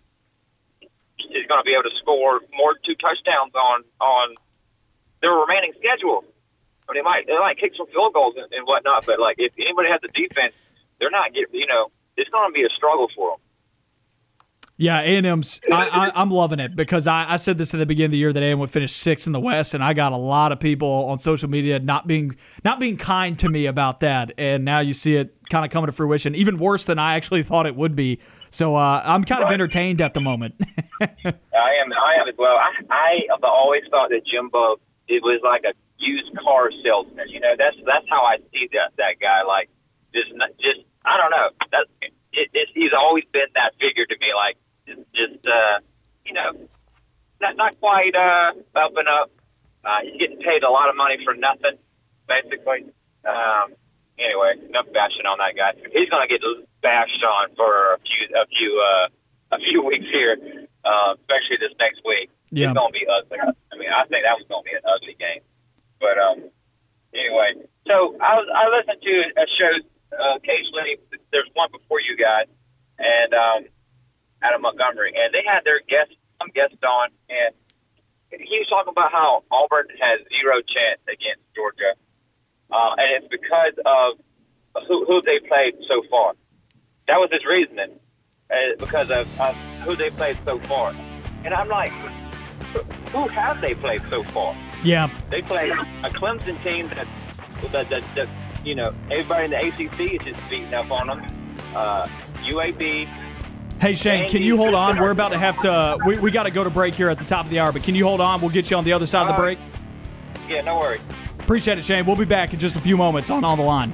is going to be able to score more than two touchdowns on on their remaining schedule. I mean, they might they might kick some field goals and, and whatnot, but like if anybody has the defense, they're not getting. You know, it's going to be a struggle for them. Yeah, A&M's. I, I, I'm loving it because I, I said this at the beginning of the year that A&M would finish sixth in the West, and I got a lot of people on social media not being not being kind to me about that, and now you see it kind of coming to fruition, even worse than I actually thought it would be. So uh, I'm kind of entertained at the moment. I am. I am as well. I, I have always thought that Jimbo it was like a used car salesman. You know, that's that's how I see that that guy. Like just just I don't know. That's it, it, he's always been that figure to me. Like just, just uh, you know, not not quite uh, up up. Uh, he's getting paid a lot of money for nothing, basically. Um, anyway, enough bashing on that guy. He's going to get bashed on for a few a few uh, a few weeks here, uh, especially this next week. Yeah. It's going to be ugly. I mean, I think that was going to be an ugly game. But um, anyway, so I was I listened to a show uh, occasionally. There's one before you guys, and um, out of Montgomery, and they had their guest some guest on, and he was talking about how Auburn has zero chance against Georgia, uh, and it's because of who, who they played so far. That was his reasoning, uh, because of, of who they played so far. And I'm like, who- who have they played so far? yeah, They played a Clemson team that, that, that, that you know, everybody in the ACC is just beating up on them. Uh, UAB, Hey Shane, can you hold on? We're about to have to. We, we got to go to break here at the top of the hour, but can you hold on? We'll get you on the other side of the break. yeah, no worries. Appreciate it, Shane. We'll be back in just a few moments on On the Line.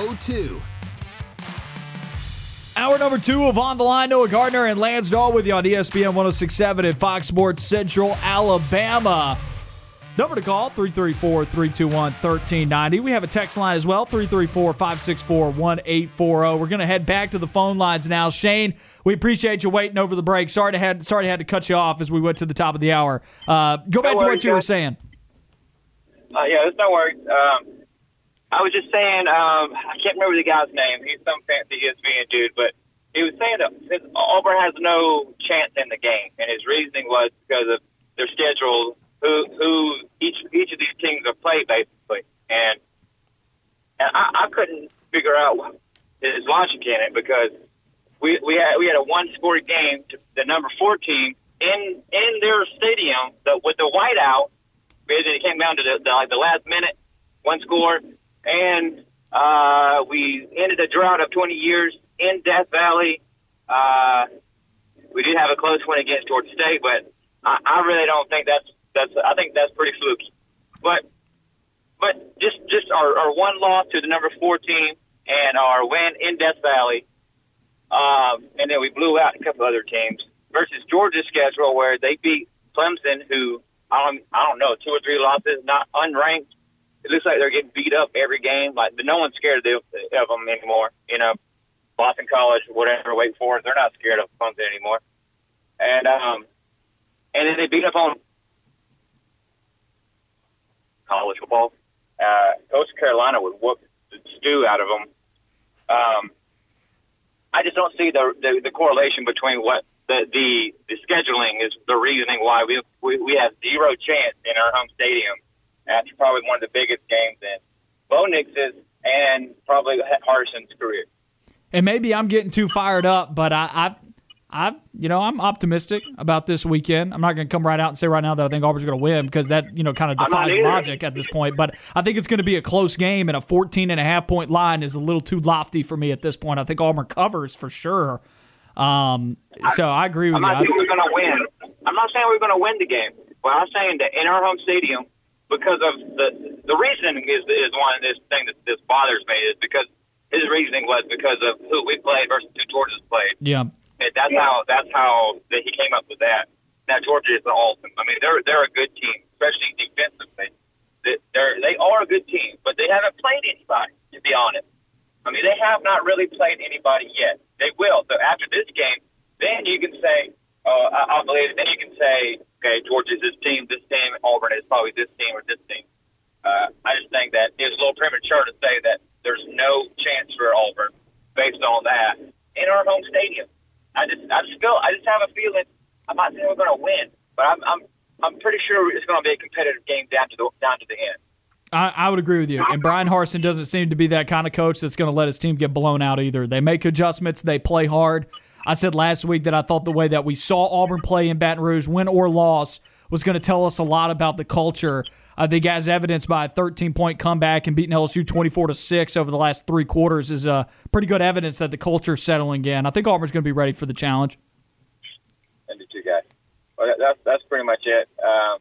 888-382-7502. Hour number two of On the Line, Noah Gardner and Lance Dawe with you on ESPN 1067 and Fox Sports Central Alabama. Number to call 334 321 1390. We have a text line as well 334 564 1840. We're going to head back to the phone lines now. Shane, we appreciate you waiting over the break. Sorry to had sorry to had to cut you off as we went to the top of the hour. Uh, go back to what worries, you were saying. Uh, yeah, there's no worries. Um, I was just saying, um, I can't remember the guy's name. He's some fancy ESPN dude, but he was saying that Auburn has no chance in the game, and his reasoning was because of their schedule, who who each each of these teams are played basically, and and I, I couldn't figure out his logic in it because we we had we had a one score game to the number four team in in their stadium the, with the whiteout. Basically, it came down to the, the like the last minute one score, and uh, we ended a drought of 20 years in Death Valley. Uh, we did have a close one against Georgia State, but I, I really don't think that's that's. I think that's pretty fluky. But but just just our, our one loss to the number four team and our win in Death Valley, um, and then we blew out a couple other teams versus Georgia's schedule where they beat Clemson, who I don't I don't know two or three losses, not unranked. It looks like they're getting beat up every game. Like no one's scared of, the, of them anymore. You know, Boston College, whatever, Wake Forest, they're not scared of Clemson anymore. And um, and then they beat up on college football. Uh, Coach Carolina would whoop the stew out of them. Um, I just don't see the, the the correlation between what the the the scheduling is the reasoning why we we, we have zero chance in our home stadium after probably one of the biggest games in Bo Nix's and probably Harsin's career. And maybe I'm getting too fired up, but I, I I, you know, I'm optimistic about this weekend. I'm not going to come right out and say right now that I think Auburn's going to win because that, you know, kind of defies logic at this point. But I think it's going to be a close game, and a 14 and a half point line is a little too lofty for me at this point. I think Auburn covers for sure. Um, so I agree with I'm you. not saying we're going to win. I'm not saying we're going to win the game, but I'm saying that in our home stadium, because of the the reasoning is is one of this thing that this bothers me is because his reasoning was because of who we played versus who Georgia's played. Yeah. And that's how that's how that he came up with that. Now Georgia is awesome. I mean, they're they're a good team, especially defensively. They're they are a good team, but they haven't played anybody. To be honest, I mean they have not really played anybody yet. They will. So after this game, then you can say, uh, I, I believe. It, then you can say, okay, Georgia's this team, this team, Auburn is probably this team or this team. Uh, I just think that it's a little premature to say that there's no chance for Auburn based on that in our home stadium. I just, I just feel, I just have a feeling. I'm not saying we're going to win, but I'm, I'm, I'm pretty sure it's going to be a competitive game down to the down to the end. I, I would agree with you. And Bryan Harsin doesn't seem to be that kind of coach that's going to let his team get blown out either. They make adjustments, they play hard. I said last week that I thought the way that we saw Auburn play in Baton Rouge, win or loss, was going to tell us a lot about the culture. I think, as evidenced by a 13 point comeback and beating LSU 24 to six over the last three quarters, is uh, pretty good evidence that the culture is settling in. I think Auburn's going to be ready for the challenge. The two guys. Well, that's that's pretty much it. Um,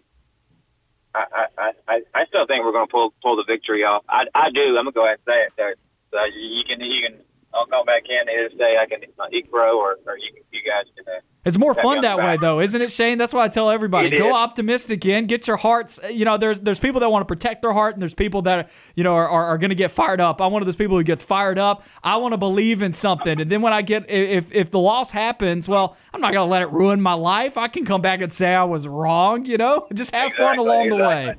I, I, I, I still think we're going to pull pull the victory off. I, I do. I'm gonna go ahead and say it. So, so you can you can I'll call back in and either say I can uh, eat bro or, or you, you guys can. Uh, it's more fun that way, though, isn't it, Shane? That's why I tell everybody: go is. optimistic in, get your hearts. You know, there's there's people that want to protect their heart, and there's people that you know are, are, are going to get fired up. I'm one of those people who gets fired up. I want to believe in something, and then when I get if if the loss happens, well, I'm not going to let it ruin my life. I can come back and say I was wrong. You know, just have fun Exactly, along the way.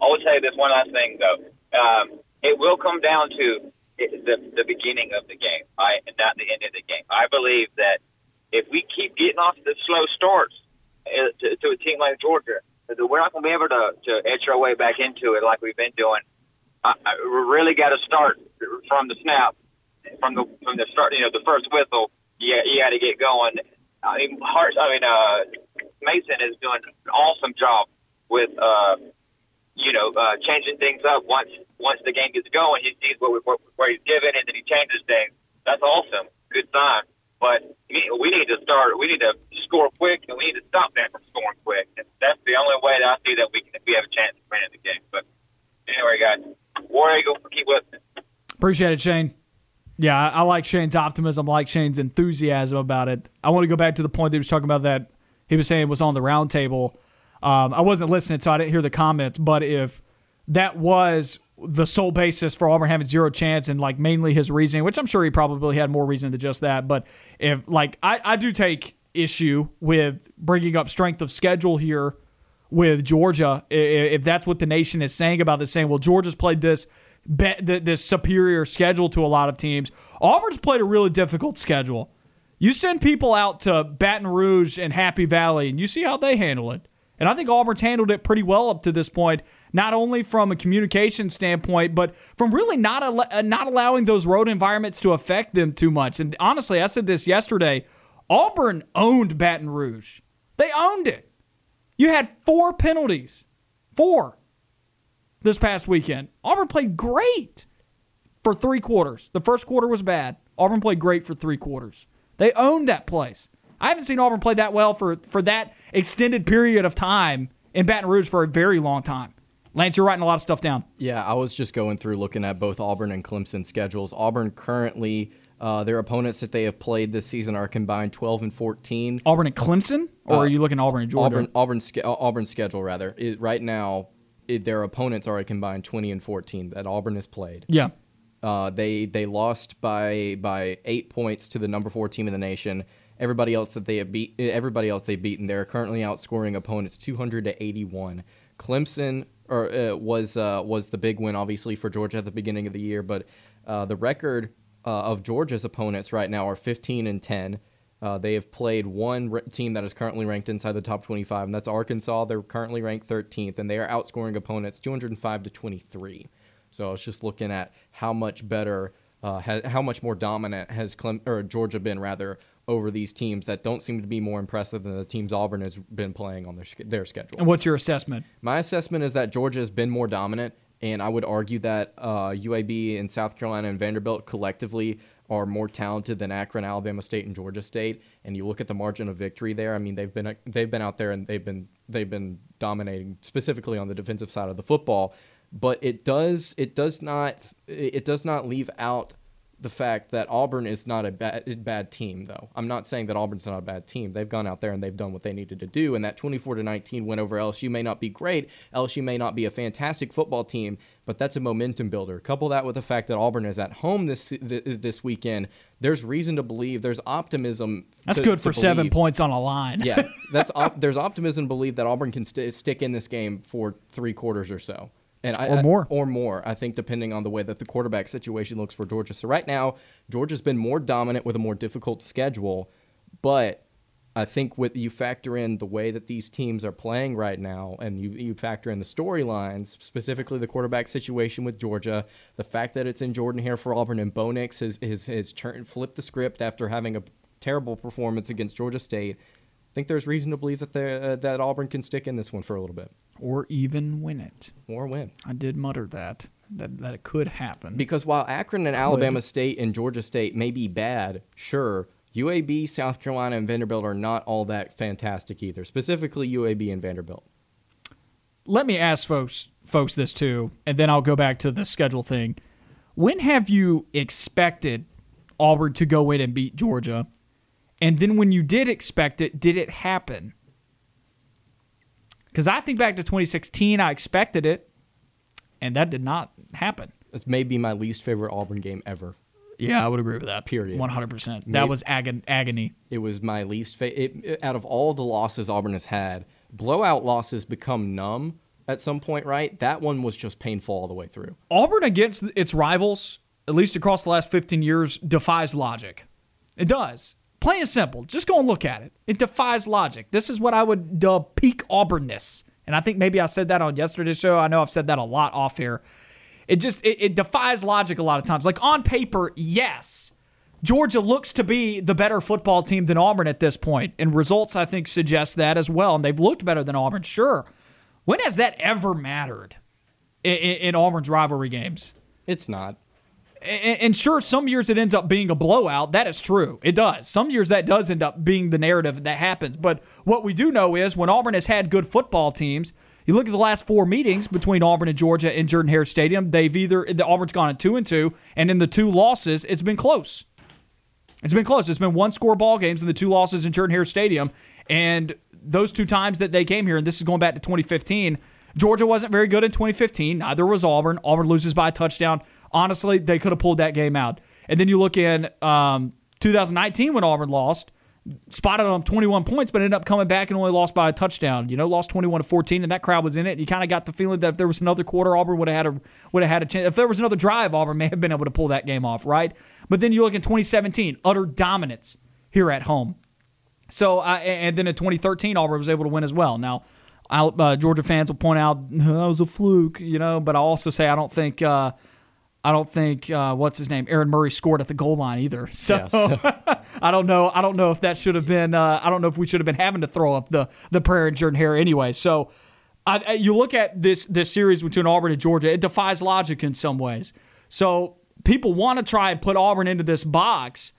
I will tell you this one last thing though. Um, it will come down to the the beginning of the game, I and not the end of the game. I believe that if we keep getting off the slow starts uh, to, to a team like Georgia, that we're not going to be able to to edge our way back into it like we've been doing. I, I, we really got to start from the snap, from the from the start. You know, the first whistle. Yeah, you got to get going. I mean, Hart. I mean, uh, Mason is doing an awesome job with. Uh, you know, uh, changing things up once once the game gets going. He sees what, what where he's given, and then he changes things. That's awesome. Good sign. But we need to start. We need to score quick, and we need to stop them from scoring quick. And that's the only way that I see that we can we have a chance of winning the game. But anyway, guys, War Eagle, keep listening. Appreciate it, Shane. Yeah, I, I like Shane's optimism. I like Shane's enthusiasm about it. I want to go back to the point that he was talking about that he was saying was on the roundtable. Um, I wasn't listening, so I didn't hear the comments. But if that was the sole basis for Auburn having zero chance and like mainly his reasoning, which I'm sure he probably had more reason than just that. But if like I, I do take issue with bringing up strength of schedule here with Georgia, if that's what the nation is saying about this, saying, well, Georgia's played this be- th- this superior schedule to a lot of teams. Auburn's played a really difficult schedule. You send people out to Baton Rouge and Happy Valley, and you see how they handle it. And I think Auburn's handled it pretty well up to this point. Not only from a communication standpoint, but from really not al- uh, not allowing those road environments to affect them too much. And honestly, I said this yesterday. Auburn owned Baton Rouge. They owned it. You had four penalties, four this past weekend. Auburn played great for three quarters. The first quarter was bad. Auburn played great for three quarters. They owned that place. I haven't seen Auburn play that well for, for that extended period of time in Baton Rouge for a very long time. Lance, you're writing a lot of stuff down. Yeah, I was just going through looking at both Auburn and Clemson schedules. Auburn currently, uh, their opponents that they have played this season are combined 12 and 14. Auburn and Clemson, or are you looking at Auburn and Georgia? Auburn, Auburn, uh, Auburn schedule rather. It, right now, it, their opponents are a combined 20 and 14 that Auburn has played. Yeah. Uh, they they lost by by eight points to the number four team in the nation. Everybody else that they have beat, everybody else they've beaten, they're currently outscoring opponents 200 to 81. Clemson or uh, was uh, was the big win, obviously for Georgia at the beginning of the year, but uh, the record uh, of Georgia's opponents right now are 15 and 10. Uh, they have played one r- team that is currently ranked inside the top 25, and that's Arkansas. They're currently ranked 13th, and they are outscoring opponents 205 to 23. So I was just looking at how much better, uh, ha- how much more dominant has Clem- or Georgia been rather over these teams that don't seem to be more impressive than the teams Auburn has been playing on their their schedule. And what's your assessment? My assessment is that Georgia has been more dominant, and I would argue that uh, UAB and South Carolina and Vanderbilt collectively are more talented than Akron, Alabama State, and Georgia State. And you look at the margin of victory there. I mean, they've been they've been out there and they've been they've been dominating specifically on the defensive side of the football. But it does it does not it does not leave out the fact that Auburn is not a bad, bad team, though. I'm not saying that Auburn's not a bad team. They've gone out there and they've done what they needed to do. And that 24 to 19 win over LSU may not be great. LSU may not be a fantastic football team, but that's a momentum builder. Couple that with the fact that Auburn is at home this this weekend. There's reason to believe. There's optimism. That's to- good for seven points on a line. Yeah, that's op- there's optimism to believe that Auburn can st- stick in this game for three quarters or so, and I, Or I- more. or more. I think depending on the way that the quarterback situation looks for Georgia. So right now, Georgia's been more dominant with a more difficult schedule, but I think with you factor in the way that these teams are playing right now, and you you factor in the storylines, specifically the quarterback situation with Georgia, the fact that it's in Jordan Hare for Auburn, and Bo Nix has has, has turned flipped the script after having a terrible performance against Georgia State. I think there's reason to believe that uh, that Auburn can stick in this one for a little bit Or even win it. or win. I did mutter that, that, that it could happen. Because while Akron and Alabama State and Georgia State may be bad, sure, UAB, South Carolina, and Vanderbilt are not all that fantastic either. Specifically, UAB and Vanderbilt. let me ask folks folks this too, and then I'll go back to the schedule thing. When have you expected Auburn to go in and beat Georgia? And then when you did expect it, did it happen? Because I think back to 2016, I expected it, and that did not happen. It's maybe my least favorite Auburn game ever. Yeah, I would agree with that. Period. 100%. That Maybe- was agon- agony. It was my least favorite. Out of all the losses Auburn has had, blowout losses become numb at some point, right? That one was just painful all the way through. Auburn against its rivals, at least across the last 15 years, defies logic. It does. Plain and simple. Just go and look at it. It defies logic. This is what I would dub peak Auburnness. And I think maybe I said that on yesterday's show. I know I've said that a lot off here. It just it, it defies logic a lot of times. Like on paper, yes. Georgia looks to be the better football team than Auburn at this point, and results I think suggest that as well. And they've looked better than Auburn, sure. When has that ever mattered in, in, in Auburn's rivalry games? It's not. And, sure, some years it ends up being a blowout. That is true. It does. Some years that does end up being the narrative that happens. But what we do know is when Auburn has had good football teams, you look at the last four meetings between Auburn and Georgia in Jordan Hare Stadium. They've either the Auburn's gone at two and two, and in the two losses, it's been close. It's been close. It's been one score ball games in the two losses in Jordan Hare Stadium, and those two times that they came here, and this is going back to 2015. Georgia wasn't very good in 2015. Neither was Auburn. Auburn loses by a touchdown. Honestly, they could have pulled that game out. And then you look in um, 2019 when Auburn lost, spotted them 21 points, but ended up coming back and only lost by a touchdown. You know, lost 21 to 14, and that crowd was in it. You kind of got the feeling that if there was another quarter, Auburn would have had a would have had a chance. If there was another drive, Auburn may have been able to pull that game off, right? But then you look in 2017, utter dominance here at home. So, uh, and then in 2013, Auburn was able to win as well. Now, uh, Georgia fans will point out that was a fluke, you know. But I also say I don't think uh, I don't think uh, what's his name Aaron Murray scored at the goal line either. So, Yeah, so- I don't know. I don't know if that should have been. Uh, I don't know if we should have been having to throw up the the prayer and Jordan Hare anyway. So. I, you look at this this series between Auburn and Georgia; it defies logic in some ways. So people want to try and put Auburn into this box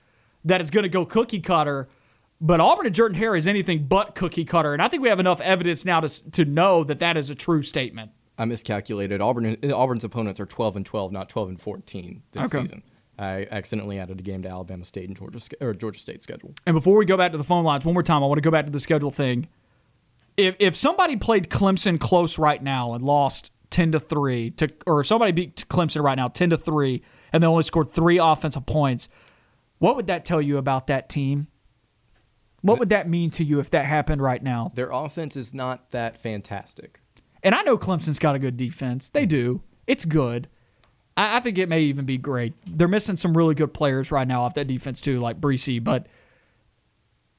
that is going to go cookie cutter, but Auburn and Jordan Hare is anything but cookie cutter, and I think we have enough evidence now to to know that that is a true statement. I miscalculated. Auburn Auburn's opponents are 12 and 12, not 12 and 14 this Okay. season. I accidentally added a game to Alabama State and Georgia or Georgia State schedule. And before we go back to the phone lines, one more time, I want to go back to the schedule thing. If if somebody played Clemson close right now and lost ten to three to, or somebody beat Clemson right now ten to three, and they only scored three offensive points, what would that tell you about that team? What would that mean to you if that happened right now? Their offense is not that fantastic. And I know Clemson's got a good defense. They do. It's good. I, I think it may even be great. They're missing some really good players right now off that defense too, like Bresee. But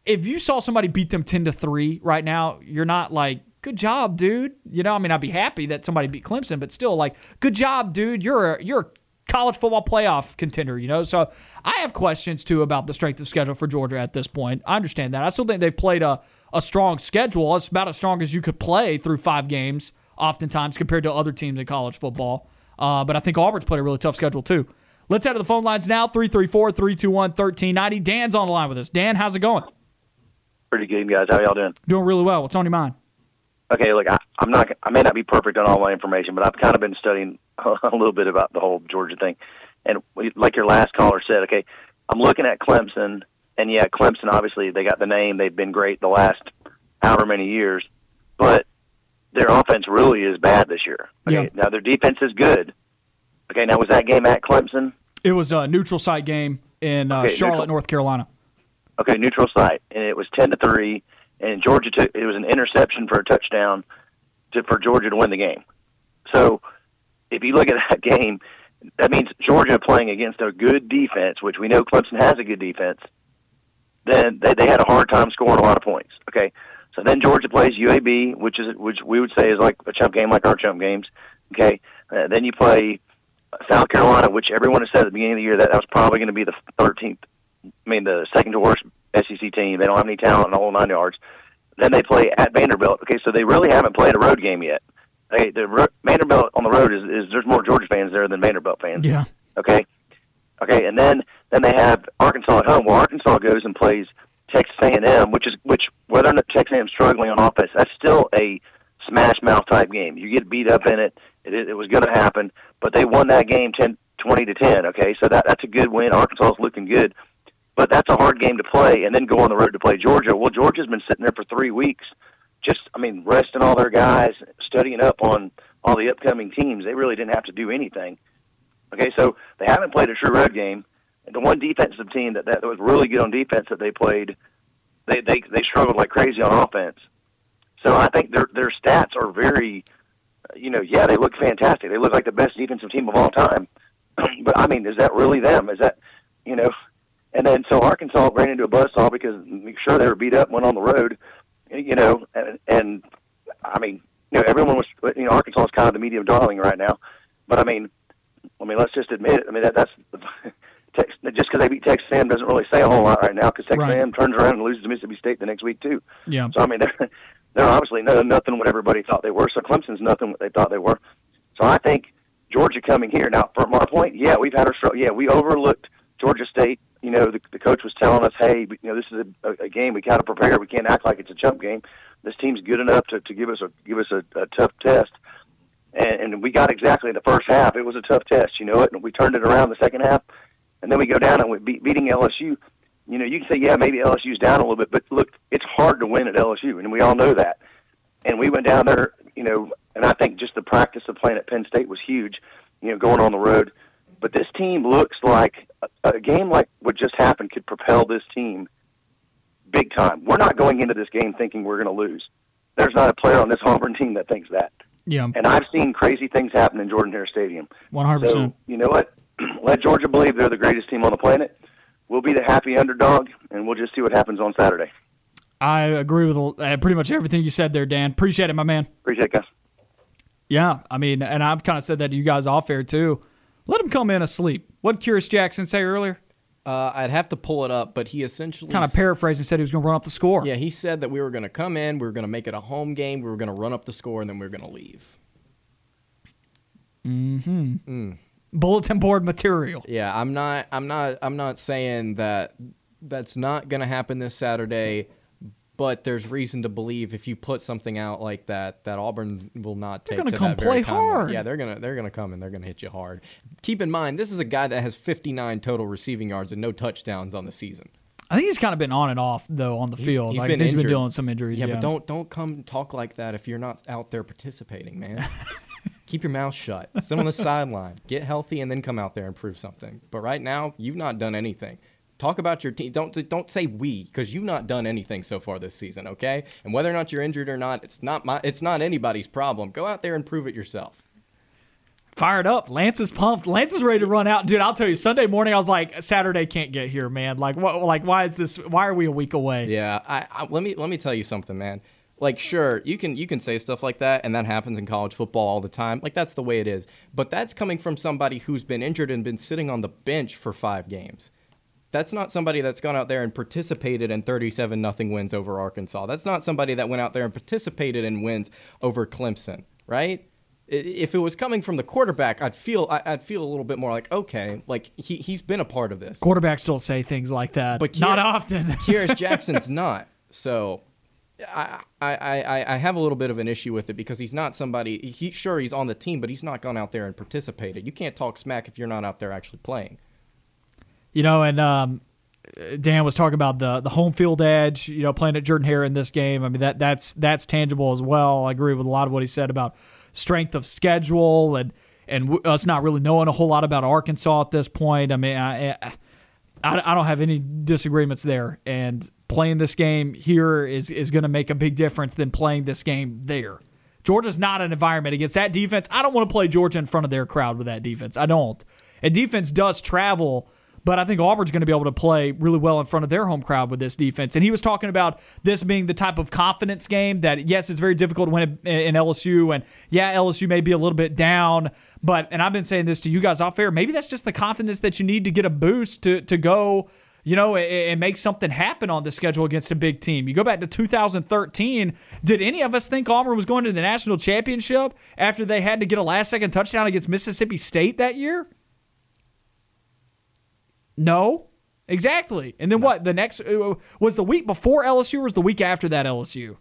if you saw somebody beat them ten to three right now, you're not like, good job, dude. You know, I mean, I'd be happy that somebody beat Clemson, but still, like, good job, dude. You're a you're a college football playoff contender. You know, so I have questions too about the strength of schedule for Georgia at this point. I understand that. I still think they've played a a strong schedule. It's about as strong as you could play through five games, oftentimes compared to other teams in college football. Uh, but I think Auburn's played a really tough schedule too. Let's head to the phone lines now 334 321 1390. Dan's on the line with us. Dan, how's it going? Pretty good, guys. How y'all doing? Doing really well. What's on your mind? Okay, look, I, I'm not. I may not be perfect on all my information, but I've kind of been studying a little bit about the whole Georgia thing. And like your last caller said, okay, I'm looking at Clemson, and yeah, Clemson obviously they got the name. They've been great the last however many years, but their offense really is bad this year. Okay, Yeah. now their defense is good. Okay, now was that game at Clemson? It was a neutral site game in uh, Okay, Charlotte, neutral. North Carolina. Okay, neutral site, and it was ten to three, and Georgia took it was an interception for a touchdown to for Georgia to win the game. So, if you look at that game, that means Georgia playing against a good defense, which we know Clemson has a good defense. Then they they had a hard time scoring a lot of points. Okay, so then Georgia plays UAB, which is which we would say is like a chump game, like our chump games. Okay, uh, then you play South Carolina, which everyone has said at the beginning of the year that that was probably going to be the 13th I mean, the second to worst SEC team. They don't have any talent in the whole nine yards. Then they play at Vanderbilt. Okay, so they really haven't played a road game yet. Okay, the ro- Vanderbilt on the road is, is there's more Georgia fans there than Vanderbilt fans. Yeah. Okay, okay, and then then they have Arkansas at home. Well, Arkansas goes and plays Texas A&M, which is which whether or not Texas A&M struggling on offense, that's still a smash mouth type game. You get beat up in it. It, it was going to happen, but they won that game 10, 20 to ten. Okay, so that that's a good win. Arkansas is looking good, but that's a hard game to play, and then go on the road to play Georgia. Well, Georgia's been sitting there for three weeks, just I mean, resting all their guys, studying up on all the upcoming teams. They really didn't have to do anything. Okay, so they haven't played a true road game. The one defensive team that, that was really good on defense that they played, they they they struggled like crazy on offense. So I think their their stats are very, you know, yeah, they look fantastic. They look like the best defensive team of all time. but I mean, is that really them? Is that, you know? And then so Arkansas ran into a buzzsaw because sure they were beat up, went on the road, you know, and, and I mean, you know, everyone was, you know, Arkansas is kind of the medium darling right now. But I mean, I mean, let's just admit it. I mean, that, that's Tex, just because they beat Texas A&M doesn't really say a whole lot right now because Texas Right. A&M turns around and loses to Mississippi State the next week too. Yeah. So I mean, they're they're obviously no, nothing what everybody thought they were. So Clemson's nothing what they thought they were. So I think Georgia coming here now. From our point, yeah, we've had our struggle. Yeah, we overlooked Georgia State. You know, the, the coach was telling us, hey, you know, this is a, a game we got to prepare. We can't act like it's a chump game. This team's good enough to, to give us a give us a, a tough test. And, and we got exactly the first half. It was a tough test, you know it, and we turned it around the second half. And then we go down and we beat, beating LSU. You know, you can say, yeah, maybe LSU's down a little bit, but look, it's hard to win at LSU, and we all know that. And we went down there, you know, and I think just the practice of playing at Penn State was huge, you know, going on the road. But this team looks like a, a game like what just happened could propel this team big time. We're not going into this game thinking we're going to lose. There's not a player on this Auburn team that thinks that. Yeah. And I've seen crazy things happen in Jordan Hare Stadium. 100%. So you know what? Let Georgia believe they're the greatest team on the planet. We'll be the happy underdog, and we'll just see what happens on Saturday. I agree with uh, pretty much everything you said there, Dan. Appreciate it, my man. Appreciate it, guys. Yeah, I mean, and I've kind of said that to you guys off air too. Let him come in asleep. What did Kearis Jackson say earlier? Uh, I'd have to pull it up, but he essentially Kind of paraphrased and said he was going to run up the score. Yeah, he said that we were going to come in, we were going to make it a home game, we were going to run up the score, and then we were going to leave. Hmm. Mm. Bulletin board material. Yeah, I'm not, I'm not, I'm not saying that that's not going to happen this Saturday, but there's reason to believe if you put something out like that, that Auburn will not take. They're gonna come play hard. Yeah, they're gonna, they're gonna come and they're gonna hit you hard. Keep in mind, this is a guy that has 59 total receiving yards and no touchdowns on the season. I think he's kind of been on and off though on the field. he's like, been he's been dealing some injuries. Yeah, Yeah, but don't don't come talk like that if you're not out there participating, man. Keep your mouth shut. Sit on the sideline. Get healthy and then come out there and prove something. But right now, you've not done anything. Talk about your team. Don't don't say we because you've not done anything so far this season. Okay, and whether or not you're injured or not, it's not my it's not anybody's problem. Go out there and prove it yourself. fired up. Lance is pumped. Lance is ready to run out, dude. I'll tell you. Sunday morning, I was like, Saturday can't get here, man. Like, what? Like, why is this? Why are we a week away? Yeah, I, I let me let me tell you something, man. Like, sure, you can you can say stuff like that, and that happens in college football all the time. Like, that's the way it is. But that's coming from somebody who's been injured and been sitting on the bench for five games. That's not somebody that's gone out there and participated in 37 nothing wins over Arkansas. That's not somebody that went out there and participated in wins over Clemson, right? If it was coming from the quarterback, I'd feel I'd feel a little bit more like okay, like he he's been a part of this. Quarterbacks don't say things like that, But not often. Kearis Jackson's not. So I, I, I, I have a little bit of an issue with it because he's not somebody. He sure he's on the team, but he's not gone out there and participated. You can't talk smack if you're not out there actually playing. You know, and um, Dan was talking about the the home field edge. You know, playing at Jordan Hare in this game. I mean, that that's that's tangible as well. I agree with a lot of what he said about strength of schedule and and us not really knowing a whole lot about Arkansas at this point. I mean, I I, I don't have any disagreements there. And playing this game here is is going to make a big difference than playing this game there. Georgia's not an environment against that defense. I don't want to play Georgia in front of their crowd with that defense. I don't. And defense does travel, but I think Auburn's going to be able to play really well in front of their home crowd with this defense. And he was talking about this being the type of confidence game that, yes, it's very difficult to win in LSU. And yeah, LSU may be a little bit down, but, and I've been saying this to you guys off air, maybe that's just the confidence that you need to get a boost to, to go you know, and- and make something happen on the schedule against a big team. You go back to 2013. Did any of us think Auburn was going to the national championship after they had to get a last second touchdown against Mississippi State that year? No. Exactly. And then what? The next uh, was the week before LSU or was the week after that LSU?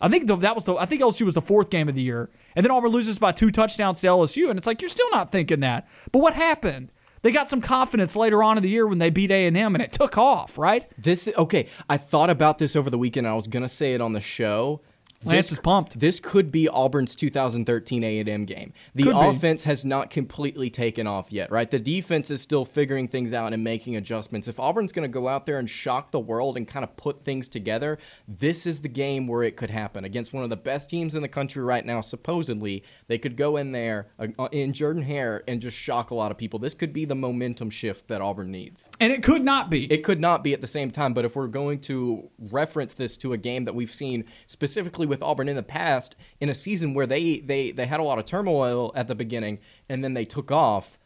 I think the, that was the I think LSU was the fourth game of the year. And then Auburn loses by two touchdowns to LSU and it's like you're still not thinking that. But what happened? They got some confidence later on in the year when they beat A&M and it took off, right? This okay. I thought about this over the weekend. I was gonna say it on the show. Lance This- is pumped. This could be Auburn's 2013 A&M game. The Could be. offense has not completely taken off yet, right? The defense is still figuring things out and making adjustments. If Auburn's going to go out there and shock the world and kind of put things together, this is the game where it could happen against one of the best teams in the country right now. Supposedly, they could go in there uh, in Jordan Hare and just shock a lot of people. This could be the momentum shift that Auburn needs. And it could not be. It could not be at the same time, but if we're going to reference this to a game that we've seen specifically with Auburn in the past, in a season where they they they had a lot of turmoil at the beginning and then they took off,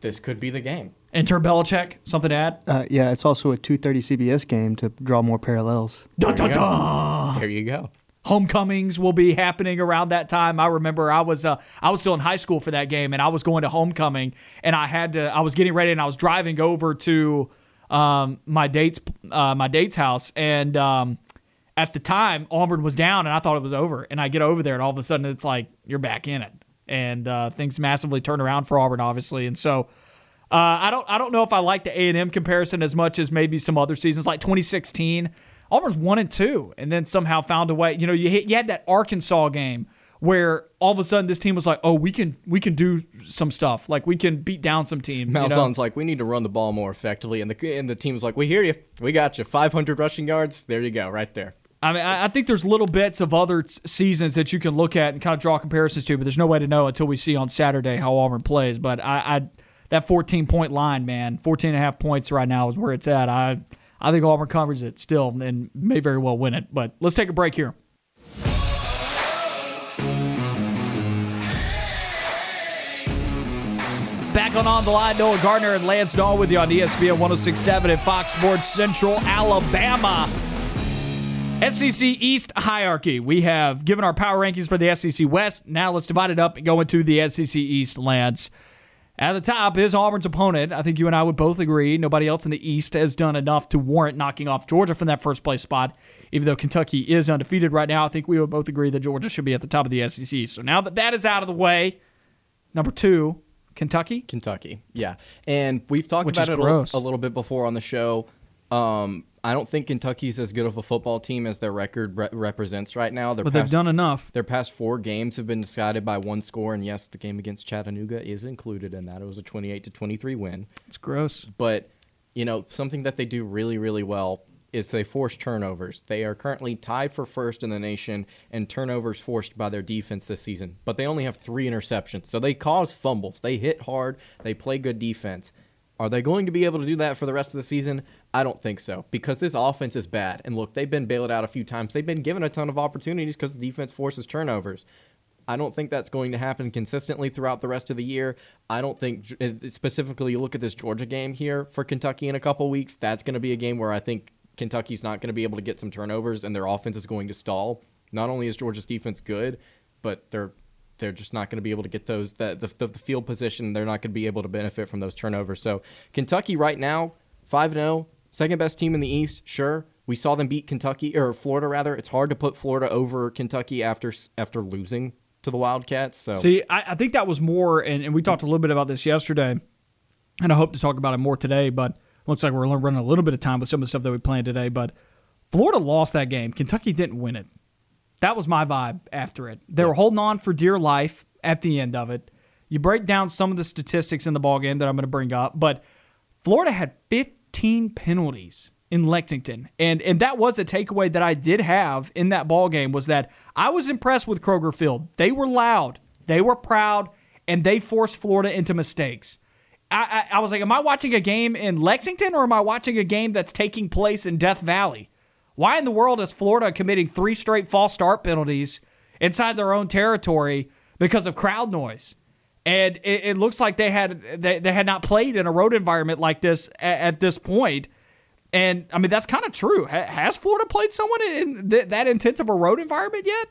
this could be the game. Enter Belichick. Something to add? Uh, yeah, it's also a 2:30 CBS game to draw more parallels. Dun, dun, you go. dun. There you go. Homecomings will be happening around that time. I remember I was uh, I was still in high school for that game, and I was going to homecoming, and I had to I was getting ready, and I was driving over to um, my date's uh, my date's house, and um, at the time Auburn was down, and I thought it was over, and I get over there, and all of a sudden it's like you're back in it, and uh, things massively turn around for Auburn, obviously, and so. Uh, I don't. I don't know if I like the A and M comparison as much as maybe some other seasons, like 2016. Auburn's one and two, and then somehow found a way. You know, you hit, you had that Arkansas game where all of a sudden this team was like, "Oh, we can we can do some stuff. Like we can beat down some teams." you know? Malzahn's like, we need to run the ball more effectively, and the and the team's like, we hear you, we got you, 500 rushing yards. There you go, right there. I mean, I think there's little bits of other seasons that you can look at and kind of draw comparisons to, but there's no way to know until we see on Saturday how Auburn plays. But I, I that 14 point line, man, 14 and a half points right now is where it's at. I I think Auburn covers it still and may very well win it. But let's take a break here. Back on On the Line, Noah Gardner and Lance Dawe with you on ESPN 1067 and Fox Sports Central, Alabama. SEC East hierarchy. We have given our power rankings for the SEC West. Now let's divide it up and go into the SEC East lands. At the top is Auburn's opponent. I think you and I would both agree nobody else in the East has done enough to warrant knocking off Georgia from that first place spot. Even though Kentucky is undefeated right now, I think we would both agree that Georgia should be at the top of the SEC. So now that that is out of the way, number two, Kentucky. Kentucky, yeah, and we've talked Which about it a, little bit before on the show. Um, I don't think Kentucky's as good of a football team as their record re- represents right now. Their But they've done enough. Their past four games have been decided by one score, and yes, the game against Chattanooga is included in that. It was a 28 to 23 win. It's gross. But you know, something that they do really, really well is they force turnovers. They are currently tied for first in the nation in turnovers forced by their defense this season. But they only have three interceptions, so they cause fumbles. They hit hard. They play good defense. Are they going to be able to do that for the rest of the season? I don't think so because this offense is bad. And look, they've been bailed out a few times. They've been given a ton of opportunities because the defense forces turnovers. I don't think that's going to happen consistently throughout the rest of the year. I don't think specifically you look at this Georgia game here for Kentucky in a couple weeks. That's going to be a game where I think Kentucky's not going to be able to get some turnovers and their offense is going to stall. Not only is Georgia's defense good, but they're they're just not going to be able to get those that the, the, the field position. They're not going to be able to benefit from those turnovers. So Kentucky right now five 0 second best team in the East. Sure, we saw them beat Kentucky or Florida rather. It's hard to put Florida over Kentucky after after losing to the Wildcats. So See, I, I think that was more, and, and we talked a little bit about this yesterday, and I hope to talk about it more today, but looks like we're running a little bit of time with some of the stuff that we planned today. But Florida lost that game. Kentucky didn't win it. That was my vibe after it. They were holding on for dear life at the end of it. You break down some of the statistics in the ball game that I'm going to bring up, but Florida had 15 penalties in Lexington. And and that was a takeaway that I did have in that ball game was that I was impressed with Kroger Field. They were loud, they were proud, and they forced Florida into mistakes. I, I, I was like, am I watching a game in Lexington or am I watching a game that's taking place in Death Valley? Why in the world is Florida committing three straight false start penalties inside their own territory because of crowd noise? And it, it looks like they had they, they had not played in a road environment like this at, at this point. And I mean that's kind of true. Ha- has Florida played someone in th- that intense of a road environment yet?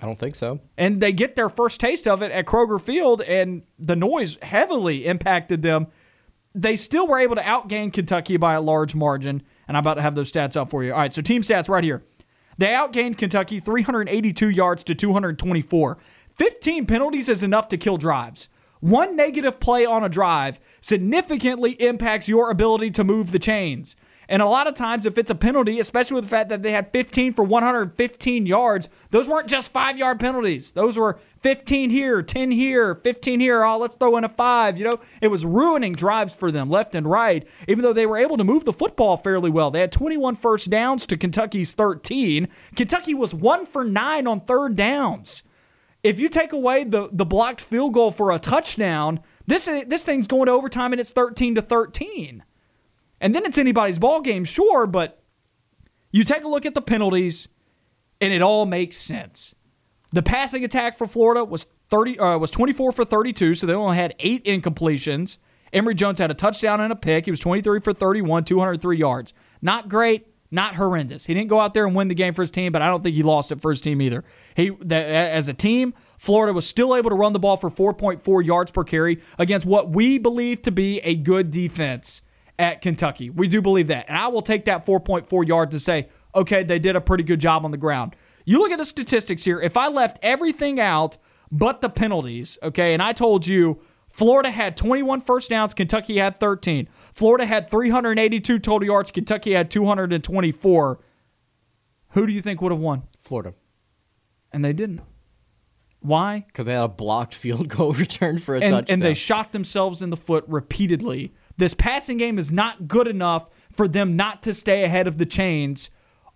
I don't think so. and they get their first taste of it at Kroger Field, and the noise heavily impacted them. They still were able to outgain Kentucky by a large margin, and I'm about to have those stats up for you. All right, so team stats right here. They outgained Kentucky 382 yards to 224. 15 penalties is enough to kill drives. One negative play on a drive significantly impacts your ability to move the chains. And a lot of times, if it's a penalty, especially with the fact that they had 15 for 115 yards, those weren't just five yard penalties. Those were 15 here, 10 here, 15 here. Oh, let's throw in a five. You know, it was ruining drives for them left and right, even though they were able to move the football fairly well. They had 21 first downs to Kentucky's 13. Kentucky was one for nine on third downs. If you take away the, the blocked field goal for a touchdown, this, this thing's going to overtime and it's 13 to 13. And then it's anybody's ball game, sure, but you take a look at the penalties, and it all makes sense. The passing attack for Florida was thirty uh, was twenty four for thirty two, so they only had eight incompletions. Emory Jones had a touchdown and a pick. He was twenty three for thirty one, two hundred three yards. Not great, not horrendous. He didn't go out there and win the game for his team, but I don't think he lost it for his team either. He as a team. Florida was still able to run the ball for 4.4 yards per carry against what we believe to be a good defense at Kentucky. We do believe that. And I will take that 4.4 yards to say, okay, they did a pretty good job on the ground. You look at the statistics here. If I left everything out but the penalties, okay, and I told you Florida had 21 first downs, Kentucky had 13. Florida had 382 total yards, Kentucky had 224. Who do you think would have won? Florida. And they didn't. Why? Because they had a blocked field goal return for a and, touchdown. and they shot themselves in the foot repeatedly. This passing game is not good enough for them not to stay ahead of the chains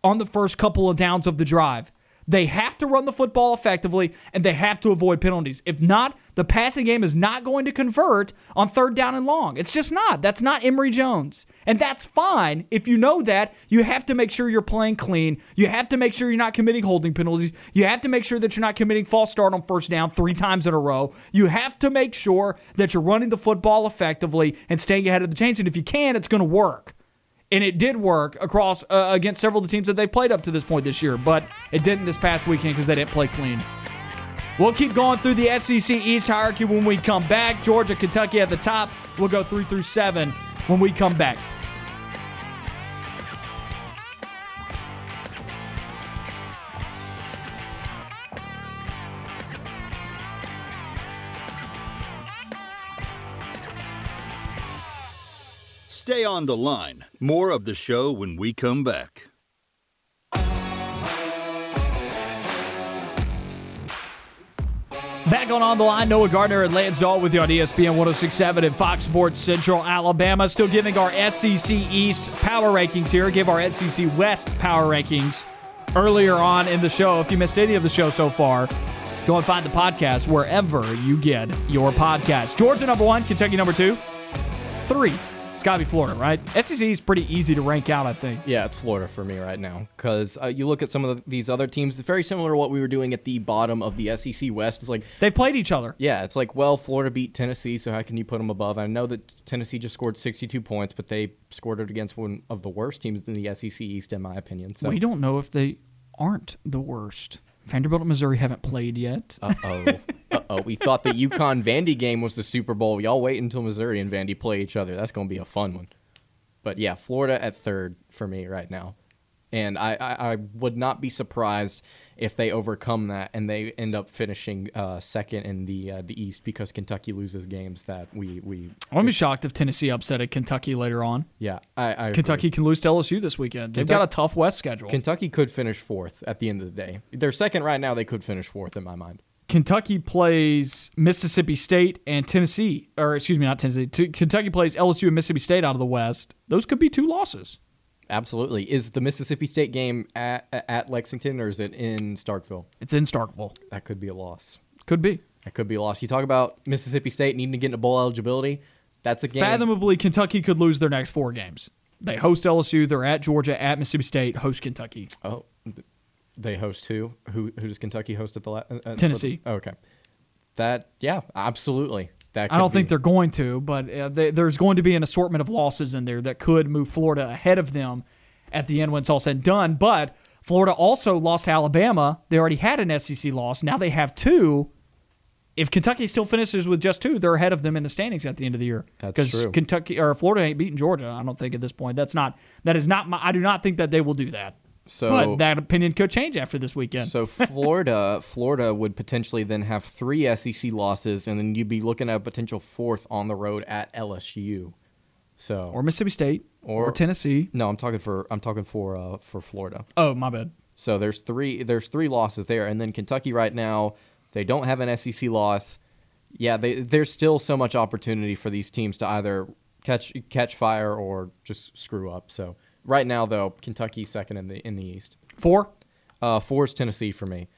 on the first couple of downs of the drive. They have to run the football effectively and they have to avoid penalties. If not, the passing game is not going to convert on third down and long. It's just not. That's not Emory Jones. And that's fine. If you know that, you have to make sure you're playing clean. You have to make sure you're not committing holding penalties. You have to make sure that you're not committing false start on first down three times in a row. You have to make sure that you're running the football effectively and staying ahead of the chains. And if you can, it's going to work and it did work across uh, against several of the teams that they've played up to this point this year, but it didn't this past weekend because they didn't play clean. We'll keep going through the SEC East hierarchy when we come back. Georgia, Kentucky at the top. We'll go three through seven when we come back. Stay on the line. More of the show when we come back. Back on On the Line, Noah Gardner and Lance Dawe with you on ESPN 1067 and Fox Sports Central Alabama. Still giving our SEC East power rankings here. Give our SEC West power rankings earlier on in the show. If you missed any of the show so far, go and find the podcast wherever you get your podcast. Georgia number one, Kentucky number two, three. Got to be Florida, right? SEC is pretty easy to rank out, I think. Yeah, it's Florida for me right now because uh, you look at some of the, these other teams. It's very similar to what we were doing at the bottom of the SEC West. It's like They've played each other. Yeah, it's like, well, Florida beat Tennessee, so how can you put them above? I know that Tennessee just scored 62 points, but they scored it against one of the worst teams in the SEC East, in my opinion. So, We don't know if they aren't the worst. Vanderbilt and Missouri haven't played yet. uh oh, uh oh. We thought the UConn Vandy game was the Super Bowl. Y'all wait until Missouri and Vandy play each other. That's going to be a fun one. But yeah, Florida at third for me right now. And I, I, I would not be surprised if they overcome that and they end up finishing uh, second in the uh, the East because Kentucky loses games that we we I wouldn't be shocked if Tennessee upset at Kentucky later on. yeah I, I agree. Kentucky can lose to LSU this weekend. They've got a tough West schedule. Kentucky could finish fourth at the end of the day. They're second right now. They could finish fourth in my mind. Kentucky plays Mississippi State and Tennessee, or excuse me, not Tennessee. T- Kentucky plays LSU and Mississippi State out of the West. Those could be two losses. Absolutely. Is the Mississippi State game at at Lexington or is it in Starkville? It's in Starkville. That could be a loss. Could be. That could be a loss. You talk about Mississippi State needing to get into bowl eligibility. That's a game. Fathomably, Kentucky could lose their next four games. They host LSU. They're at Georgia, at Mississippi State, host Kentucky. Oh, they host who? Who? Who does Kentucky host at the la- uh, uh, Tennessee. for- okay. That yeah, absolutely. That I don't could think they're going to, but uh, they, there's going to be an assortment of losses in there that could move Florida ahead of them at the end when it's all said and done. But Florida also lost to Alabama. They already had an SEC loss. Now they have two. If Kentucky still finishes with just two, they're ahead of them in the standings at the end of the year. That's true. Kentucky or Florida ain't beating Georgia. I don't think at this point. That's not. That is not. My, I do not think that they will do that. So but that opinion could change after this weekend. So Florida, Florida would potentially then have three SEC losses, and then you'd be looking at a potential fourth on the road at LSU. So or Mississippi State or, Or- Tennessee. no, I'm talking for I'm talking for uh, for Florida. Oh, my bad. So there's three there's three losses there, and then Kentucky right now they don't have an SEC loss. Yeah, they, there's still so much opportunity for these teams to either catch catch fire or just screw up. So right now though, Kentucky second in the in the East. Four. Uh, four is Tennessee for me,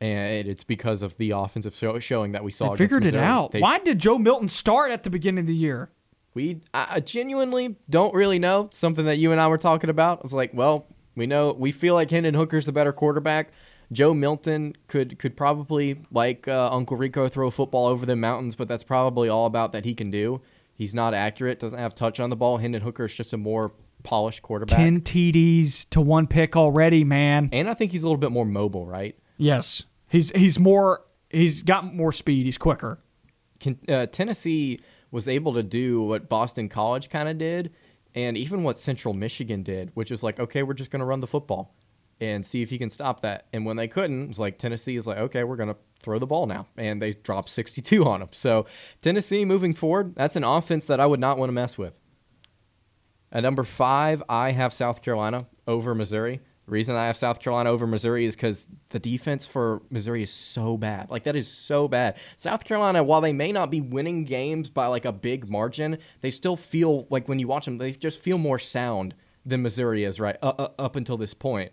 and it's because of the offensive show, showing that we saw. They figured it out. They- Why did Joe Milton start at the beginning of the year? We I genuinely don't really know. Something that you and I were talking about. I was like, well, we know we feel like Hendon Hooker's the better quarterback. Joe Milton could could probably like uh, Uncle Rico throw football over the mountains, but that's probably all about that he can do. He's not accurate, doesn't have touch on the ball. Hendon Hooker is just a more polished quarterback, 10 TDs to one pick already, man. and I think he's a little bit more mobile, right? Yes. He's he's more he's got more speed, he's quicker. Can, uh, Tennessee was able to do what Boston College kind of did, and even what Central Michigan did, which is like, okay, we're just going to run the football and see if you can stop that. And when they couldn't, it's like Tennessee is like, okay, we're going to throw the ball now, and they dropped 62 on them. So Tennessee moving forward, that's an offense that I would not want to mess with. At number five, I have South Carolina over Missouri. The reason I have South Carolina over Missouri is because the defense for Missouri is so bad. Like, that is so bad. South Carolina, while they may not be winning games by like a big margin, they still feel like when you watch them, they just feel more sound than Missouri is, right? Uh, uh, up until this point.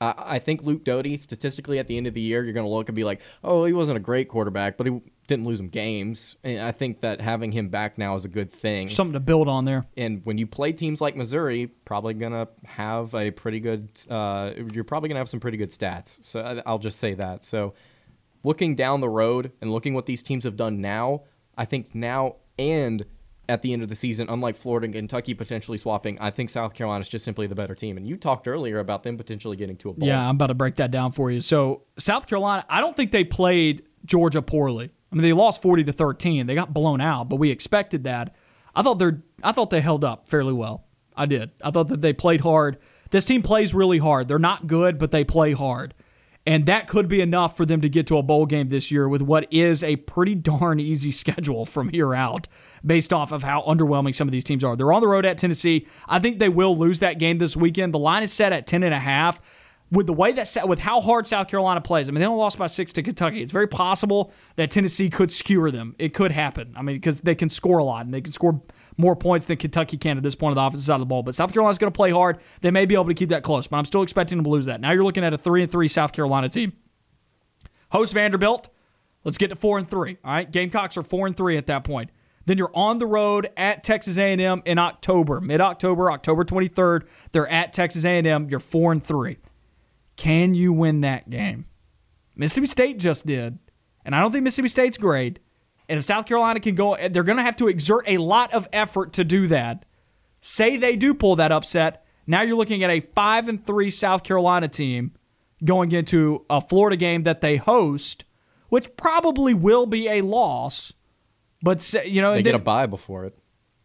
I, I think Luke Doty, statistically, at the end of the year, you're going to look and be like, oh, he wasn't a great quarterback, but he didn't lose him games. And I think that having him back now is a good thing. Something to build on there. and when you play teams like Missouri, probably gonna have a pretty good. Uh, you're probably gonna have some pretty good stats. So I'll just say that. So looking down the road and looking what these teams have done now, I think now and at the end of the season, unlike Florida and Kentucky potentially swapping, I think South Carolina is just simply the better team. And you talked earlier about them potentially getting to a bowl. Yeah, I'm about to break that down for you. So South Carolina, I don't think they played Georgia poorly. I mean, they lost 40 to 13. They got blown out, but we expected that. I thought they're I thought they held up fairly well. I did. I thought that they played hard. This team plays really hard. They're not good, but they play hard. And that could be enough for them to get to a bowl game this year with what is a pretty darn easy schedule from here out, based off of how underwhelming some of these teams are. They're on the road at Tennessee. I think they will lose that game this weekend. The line is set at 10 and a half with the way that with how hard South Carolina plays, I mean, they only lost by six to Kentucky. It's very possible that Tennessee could skewer them. It could happen. I mean, because they can score a lot and they can score more points than Kentucky can at this point of the offensive side of the ball. But South Carolina's going to play hard. They may be able to keep that close, but I'm still expecting them to lose that. Now you're looking at a three and three South Carolina team. Host Vanderbilt. Let's get to four and three. All right, Gamecocks are four and three at that point. Then you're on the road at Texas A&M in October, mid-October, October 23rd. They're at Texas A&M. You're four and three. Can you win that game? Mississippi State just did, and I don't think Mississippi State's great. And if South Carolina can go, they're going to have to exert a lot of effort to do that. Say they do pull that upset. Now you're looking at a five and three South Carolina team going into a Florida game that they host, which probably will be a loss. But say, you know, They and get a bye before it.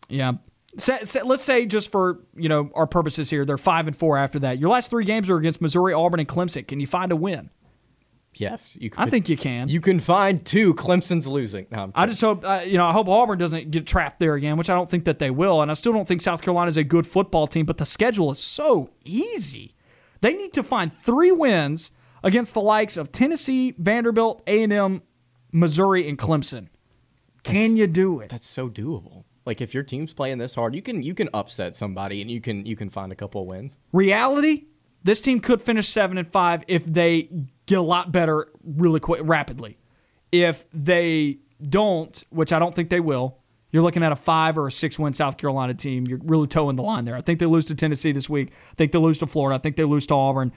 yeah. Say, say- let's say just for you know our purposes here, they're five and four after that. Your last three games are against Missouri, Auburn, and Clemson. Can you find a win? Yes, you. Could, I think you can. you can find two. Clemson's losing. No, I'm just hope uh, you know. I hope Auburn doesn't get trapped there again, which I don't think that they will. And I still don't think South Carolina is a good football team. But the schedule is so easy. They need to find three wins against the likes of Tennessee, Vanderbilt, A and M, Missouri, and Clemson. Can you do it? that's so doable. Like if your team's playing this hard, you can you can upset somebody and you can you can find a couple of wins. reality, this team could finish seven and five if they get a lot better really quick, rapidly. If they don't, which I don't think they will, you're looking at a five or a six win South Carolina team. You're really toeing the line there. I think they lose to Tennessee this week. I think they lose to Florida. I think they lose to Auburn.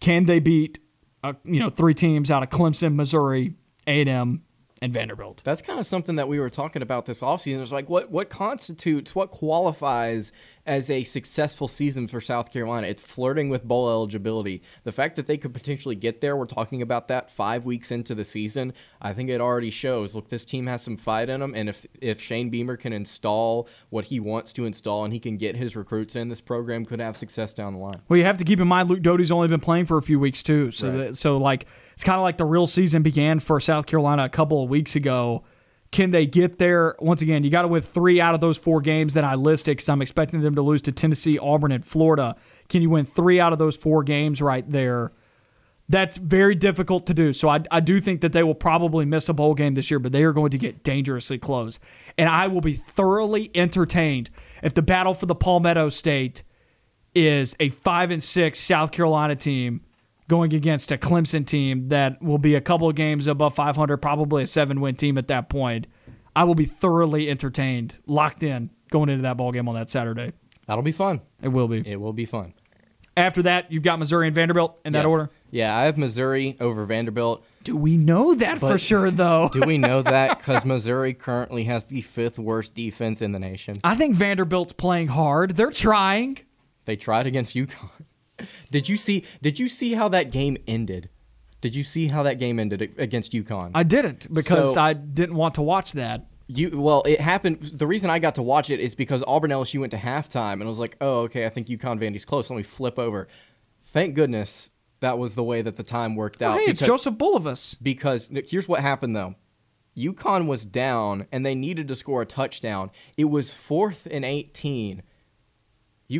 Can they beat, uh, you know, three teams out of Clemson, Missouri, A&M, and Vanderbilt? That's kind of something that we were talking about this offseason. It's like what what constitutes what qualifies as a successful season for South Carolina. It's flirting with bowl eligibility. The fact that they could potentially get there, we're talking about that 5 weeks into the season. I think it already shows. Look, this team has some fight in them and if if Shane Beamer can install what he wants to install and he can get his recruits in, this program could have success down the line. Well, you have to keep in mind Luke Doty's only been playing for a few weeks too. So, Right. that, so like it's kind of like the real season began for South Carolina a couple of weeks ago. Can they get there? Once again, you got to win three out of those four games that I listed because I'm expecting them to lose to Tennessee, Auburn, and Florida. Can you win three out of those four games right there? That's very difficult to do. So I, I do think that they will probably miss a bowl game this year, but they are going to get dangerously close. And I will be thoroughly entertained if the battle for the Palmetto State is a five and six South Carolina team going against a Clemson team that will be a couple of games above 500, probably a seven win team at that point. I will be thoroughly entertained, locked in going into that ball game on that Saturday. That'll be fun. It will be. It will be fun. After that, you've got Missouri and Vanderbilt in that Yes. order. Yeah, I have Missouri over Vanderbilt. Do we know that for sure, though? Do we know that? Because Missouri currently has the fifth worst defense in the nation. I think Vanderbilt's playing hard. They're trying. They tried against UConn. Did you see? Did you see how that game ended? Did you see how that game ended against UConn? I didn't because So- I didn't want to watch that. you well, it happened. The reason I got to watch it is because Auburn LSU went to halftime, and I was like, "Oh, okay, I think UConn Vandy's close. Let me flip over." Thank goodness that was the way that the time worked oh, out. Oh, hey, it's Joseph Bulovas. because here's what happened though. UConn was down and they needed to score a touchdown. It was fourth and 18.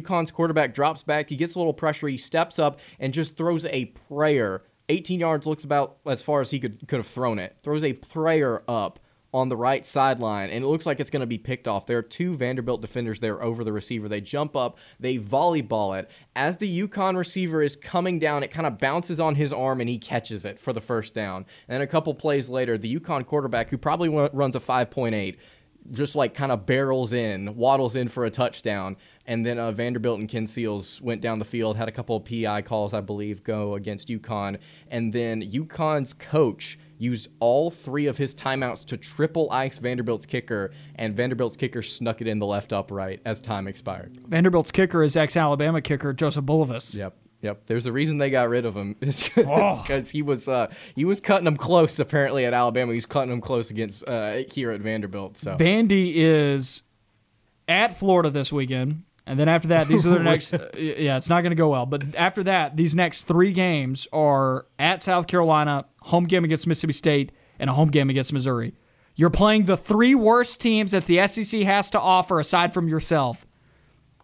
UConn's quarterback drops back. He gets a little pressure. He steps up and just throws a prayer. 18 yards looks about as far as he could could have thrown it. Throws a prayer up on the right sideline, and it looks like it's going to be picked off. There are two Vanderbilt defenders there over the receiver. They jump up, they volleyball it. As the UConn receiver is coming down, it kind of bounces on his arm, and he catches it for the first down. And a couple plays later, the UConn quarterback, who probably runs a 5.8, just like kind of barrels in, waddles in for a touchdown. And then uh, Vanderbilt and Ken Seals went down the field, had a couple of PI calls, I believe, go against UConn. And then UConn's coach used all three of his timeouts to triple ice Vanderbilt's kicker, and Vanderbilt's kicker snuck it in the left upright as time expired. Vanderbilt's kicker is ex Alabama kicker Joseph Bulovas. Yep. Yep, there's a reason they got rid of him. It's because oh. he was uh, he was cutting them close. Apparently at Alabama, he's cutting them close against uh, here at Vanderbilt. So Vandy is at Florida this weekend, and then after that, these are the next. Uh, yeah, it's not going to go well. But after that, these next three games are at South Carolina, home game against Mississippi State, and a home game against Missouri. You're playing the three worst teams that the SEC has to offer aside from yourself.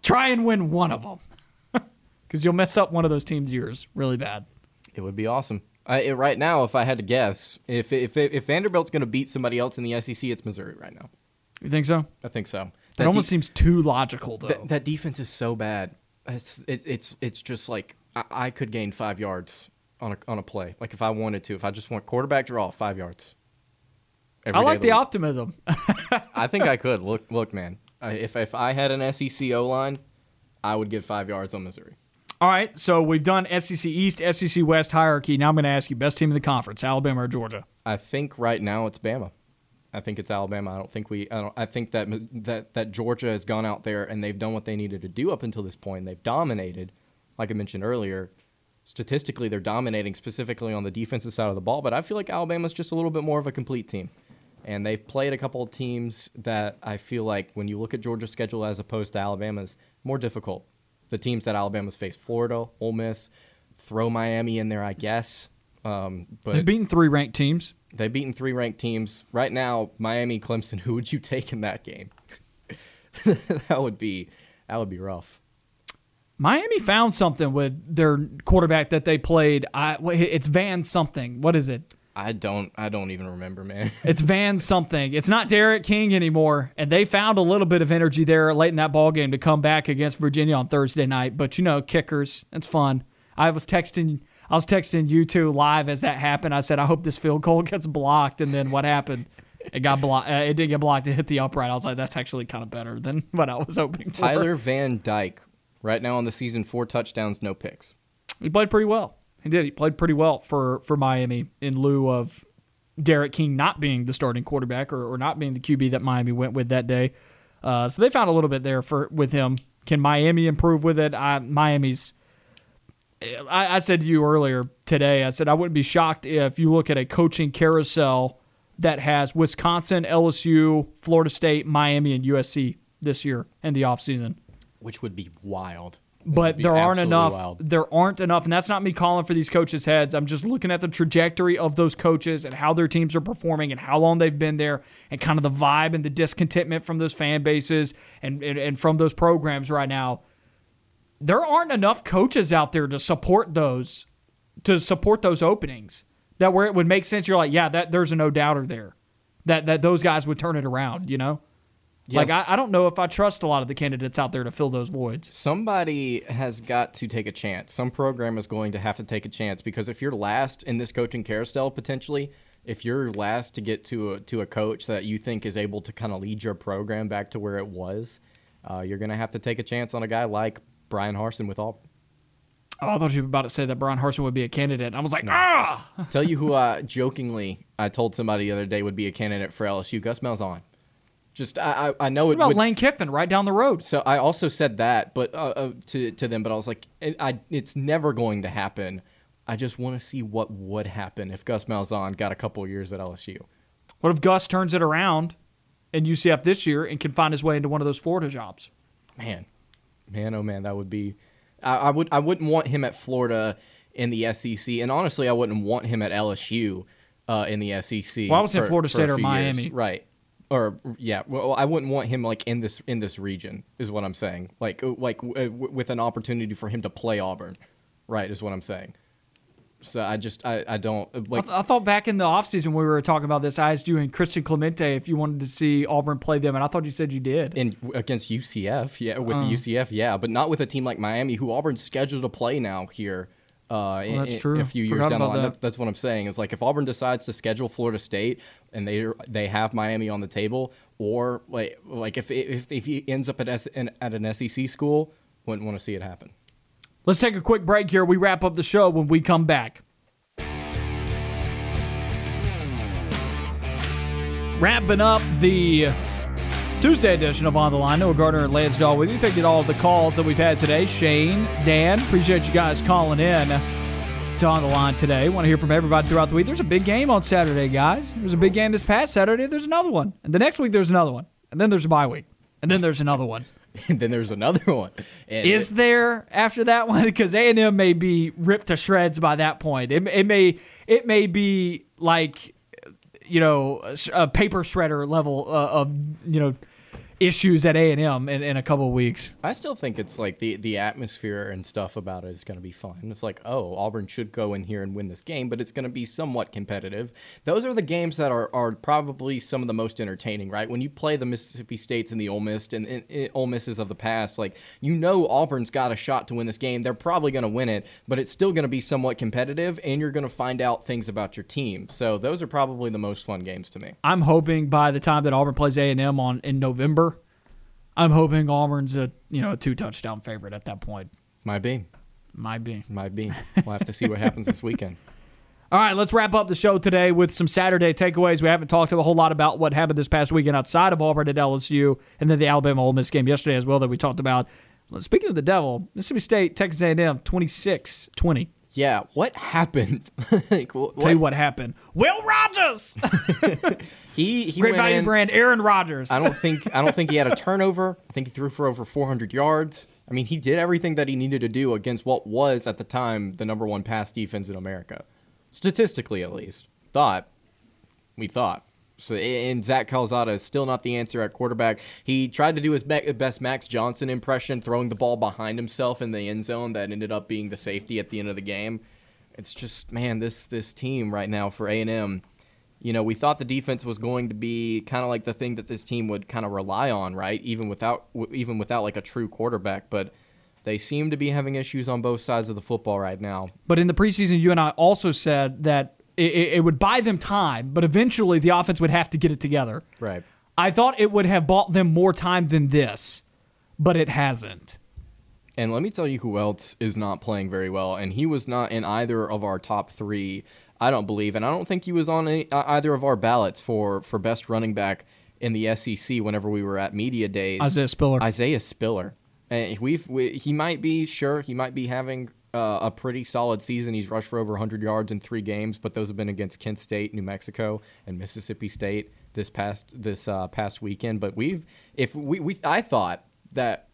Try and win one of them because you'll mess up one of those teams' years really bad. It would be awesome. I, right now, if I had to guess, if if if Vanderbilt's going to beat somebody else in the SEC, it's Missouri right now. You think so? I think so. That, almost de- seems too logical, though. That, that, defense is so bad. It's it, it's it's just like I, I, could gain five yards on a on a play. Like if I wanted to, if I just want quarterback draw, five yards. I like the, the optimism. I think I could. Look, look, man. If if I had an SEC O line, I would get five yards on Missouri. All right, so we've done SEC East, SEC West hierarchy. Now I'm going to ask you best team in the conference, Alabama or Georgia? I think right now it's Bama. I think it's Alabama. I don't think we. I, don't, I think that that that Georgia has gone out there and they've done what they needed to do up until this point. They've dominated, like I mentioned earlier. Statistically, they're dominating specifically on the defensive side of the ball. But I feel like Alabama's just a little bit more of a complete team, and they've played a couple of teams that I feel like when you look at Georgia's schedule as opposed to Alabama's, more difficult the teams that Alabama's faced: Florida, Ole Miss, throw Miami in there, I guess. Um, but they've beaten three ranked teams. They've beaten three ranked teams right now. Miami, Clemson. Who would you take in that game? that would be that would be rough. Miami found something with their quarterback that they played. I, it's Van something. What is it? I don't I don't even remember, man. it's Van something. It's not D'Eriq King anymore. And they found a little bit of energy there late in that ball game to come back against Virginia on Thursday night. But you know, kickers, it's fun. I was texting I was texting you two live as that happened. I said, I hope this field goal gets blocked. And then what happened? It got blocked. Uh, it didn't get blocked. It hit the upright. I was like, that's actually kind of better than what I was hoping for. Tyler Van Dyke, right now on the season, four touchdowns, no picks. He played pretty well. He did. He played pretty well for, for Miami in lieu of D'Eriq King not being the starting quarterback or, or not being the QB that Miami went with that day. Uh, so they found a little bit there for with him. Can Miami improve with it? I, Miami's. I, I said to you earlier today. I said I wouldn't be shocked if you look at a coaching carousel that has Wisconsin, LSU, Florida State, Miami, and USC this year in the offseason. Which would be wild but there aren't enough. Wild. There aren't enough, and that's not me calling for these coaches' heads. I'm just looking at the trajectory of those coaches and how their teams are performing and how long they've been there, and kind of the vibe and the discontentment from those fan bases and, and, and from those programs right now. There aren't enough coaches out there to support those, to support those openings. That where it would make sense. You're like, yeah, that there's a no doubter there, that that those guys would turn it around. You know. Yes. Like I, I don't know if I trust a lot of the candidates out there to fill those voids. Somebody has got to take a chance. Some program is going to have to take a chance because if you're last in this coaching carousel potentially, if you're last to get to a, to a coach that you think is able to kind of lead your program back to where it was, uh, you're going to have to take a chance on a guy like Bryan Harsin with all. Oh, I thought you were about to say that Bryan Harsin would be a candidate. I was like, no. ah. Tell you who, uh, jokingly, I told somebody the other day would be a candidate for LSU. Gus Malzahn. Just I I know what it. About would, Lane Kiffin right down the road? So I also said that, but uh, uh, to to them, but I was like, it, I it's never going to happen. I just want to see what would happen if Gus Malzahn got a couple years at LSU. What if Gus turns it around in UCF this year and can find his way into one of those Florida jobs? Man, man, oh man, that would be. I, I would I wouldn't want him at Florida in the SEC, and honestly, I wouldn't want him at LSU uh, in the SEC. Well, I was in Florida State or Miami, years. right? or yeah, well, I wouldn't want him like in this in this region is what I'm saying. Like like w- with an opportunity for him to play Auburn, right? Is what I'm saying. So I just I, I don't I, th- I thought back in the offseason when we were talking about this, I asked you and Christian Clemente if you wanted to see Auburn play them, and I thought you said you did. in against UCF, yeah, with Uh. the UCF, yeah, but not with a team like Miami, who Auburn's scheduled to play now here. Uh, in, that's in- true. A few years down the line, that. that's, that's what I'm saying. Is like if Auburn decides to schedule Florida State and they they have Miami on the table, or like like if if, if he ends up at S, in, at an SEC school, wouldn't want to see it happen. Let's take a quick break here. We wrap up the show when we come back. Wrapping up the Tuesday edition of On the Line. Noah Gardner and Lance Dawe with you. Thank you to all of the calls that we've had today. Shane, Dan, appreciate you guys calling in to On the Line today. Want to hear from everybody throughout the week. There's a big game on Saturday, guys. There's a big game this past Saturday. There's another one. And the next week, there's another one. And then there's a bye week. And then there's another one. And then there's another one. And Is there after that one? Because A and M may be ripped to shreds by that point. It, it may it may be like you know a paper shredder level uh, of you know issues at A and M in, in a couple of weeks. I still think it's like the the atmosphere and stuff about it is going to be fun. It's like, oh, Auburn should go in here and win this game, but it's going to be somewhat competitive. Those are the games that are, are probably some of the most entertaining, right? When you play the Mississippi States and the Ole Miss and, and, and Ole Misses of the past, like you know Auburn's got a shot to win this game. They're probably going to win it, but it's still going to be somewhat competitive, and you're going to find out things about your team. So those are probably the most fun games to me. I'm hoping by the time that Auburn plays A and M on in November, I'm hoping Auburn's a you know a two touchdown favorite at that point. Might be, Might be. might be. We'll have to see what happens this weekend. All right, let's wrap up the show today with some Saturday takeaways. We haven't talked a whole lot about what happened this past weekend outside of Auburn at LSU, and then the Alabama Ole Miss game yesterday as well that we talked about. Speaking of the devil, Mississippi State, Texas A&M, 26-20. Yeah, what happened? like, Tell you what happened. Will Rogers, He he great value in- brand, Aaron Rodgers. I don't think I don't think he had a turnover. I think he threw for over 400 yards. I mean, he did everything that he needed to do against what was at the time the number one pass defense in America, statistically at least. Thought we thought. So and Zach Calzada is still not the answer at quarterback. He tried to do his best Max Johnson impression, throwing the ball behind himself in the end zone. That ended up being the safety at the end of the game. It's just man, this this team right now for A and M you know, we thought the defense was going to be kind of like the thing that this team would kind of rely on, right? Even without even without like a true quarterback, but they seem to be having issues on both sides of the football right now. But in the preseason, you and I also said that it, it it would buy them time, but eventually the offense would have to get it together. Right. I thought it would have bought them more time than this, but it hasn't. And let me tell you who else is not playing very well, and he was not in either of our top three. I don't believe, and I don't think he was on any, uh, either of our ballots for for best running back in the SEC whenever we were at media days. Isaiah Spiller. Isaiah Spiller. And we've we, he might be sure he might be having uh, a pretty solid season. He's rushed for over 100 yards in three games, but those have been against Kent State, New Mexico, and Mississippi State this past this uh, past weekend. But we've if we, we I thought that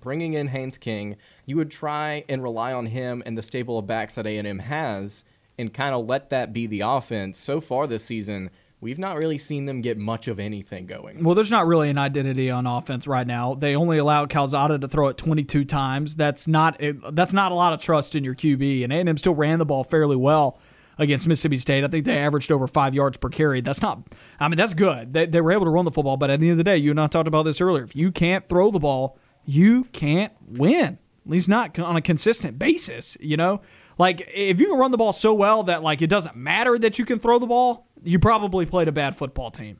bringing in Haynes King, you would try and rely on him and the stable of backs that A&M has and kind of let that be the offense. So far this season, we've not really seen them get much of anything going. Well, there's not really an identity on offense right now. They only allowed Calzada to throw it 22 times. That's not that's not a lot of trust in your QB. And A&M still ran the ball fairly well against Mississippi State. I think they averaged over five yards per carry. That's not. I mean, that's good. They, they were able to run the football, but at the end of the day, you and I talked about this earlier. If you can't throw the ball, you can't win. At least not on a consistent basis. You know, like if you can run the ball so well that like it doesn't matter that you can throw the ball, you probably played a bad football team.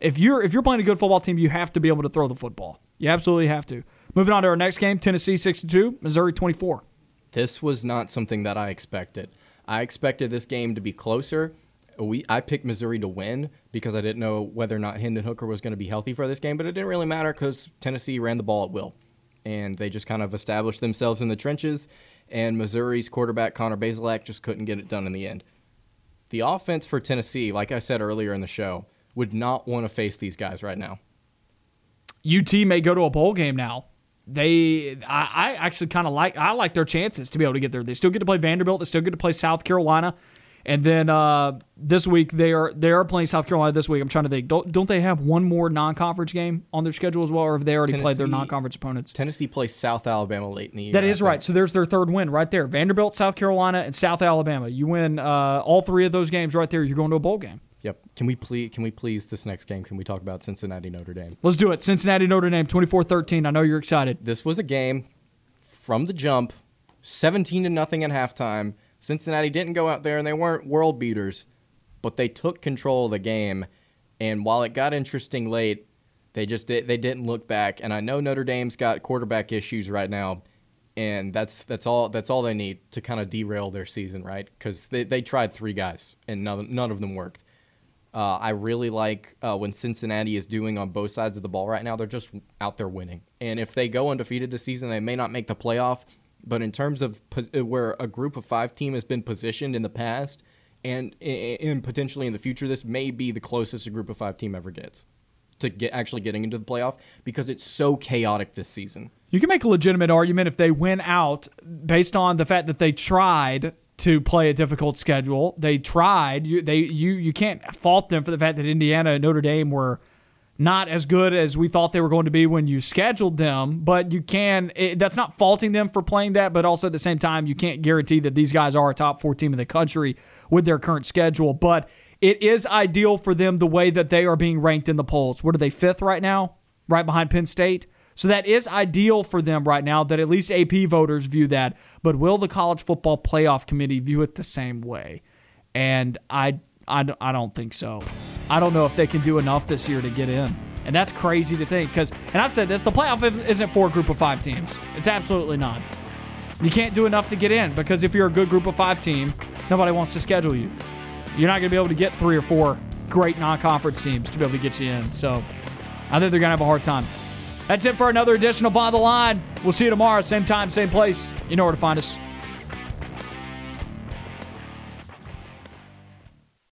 If you're if you're playing a good football team, you have to be able to throw the football. You absolutely have to. Moving on to our next game, Tennessee 62, Missouri 24. This was not something that I expected. I expected this game to be closer. We I picked Missouri to win because I didn't know whether or not Hendon Hooker was going to be healthy for this game, but it didn't really matter because Tennessee ran the ball at will, and they just kind of established themselves in the trenches. And Missouri's quarterback Connor Bazelak just couldn't get it done in the end. The offense for Tennessee, like I said earlier in the show, would not want to face these guys right now. UT may go to a bowl game now. They, I, I actually kind of like, I like their chances to be able to get there. They still get to play Vanderbilt. They still get to play South Carolina, And then uh, this week they are they are playing South Carolina this week. I'm trying to think. Don't don't they have one more non-conference game on their schedule as well, or have they already played their non-conference opponents? Tennessee plays South Alabama late in the year. That is right. So there's their third win right there. Vanderbilt, South Carolina, and South Alabama. You win uh, all three of those games right there. You're going to a bowl game. Yep. Can we please? Can we please this next game? Can we talk about Cincinnati Notre Dame? Let's do it. Cincinnati, Notre Dame, 24-13. I know you're excited. This was a game from the jump, 17 to nothing at halftime. Cincinnati didn't go out there and they weren't world beaters, but they took control of the game. And while it got interesting late, they just did, they didn't look back. And I know Notre Dame's got quarterback issues right now, and that's that's all that's all they need to kind of derail their season, right? Because they, they tried three guys and none, none of them worked. Uh, I really like uh, when Cincinnati is doing on both sides of the ball right now. They're just out there winning. And if they go undefeated this season, they may not make the playoff. But in terms of po- uh, where a group of five team has been positioned in the past and, and potentially in the future, this may be the closest a group of five team ever gets to get actually getting into the playoff because it's so chaotic this season. You can make a legitimate argument if they win out based on the fact that they tried to play a difficult schedule. They tried. You they you you can't fault them for the fact that Indiana and Notre Dame were not as good as we thought they were going to be when you scheduled them, but you can it, that's not faulting them for playing that, but also at the same time you can't guarantee that these guys are a top 4 team in the country with their current schedule, but it is ideal for them the way that they are being ranked in the polls. What are they 5th right now? Right behind Penn State. So that is ideal for them right now that at least AP voters view that. But will the college football playoff committee view it the same way? And I, I, I don't think so. I don't know if they can do enough this year to get in. And that's crazy to think because, and I've said this, the playoff is- isn't for a group of five teams. It's absolutely not. You can't do enough to get in because if you're a good group of five team, nobody wants to schedule you. You're not going to be able to get three or four great non conference teams to be able to get you in. So I think they're going to have a hard time. That's it for another edition of By the Line. We'll see you tomorrow, same time, same place. You know where to find us.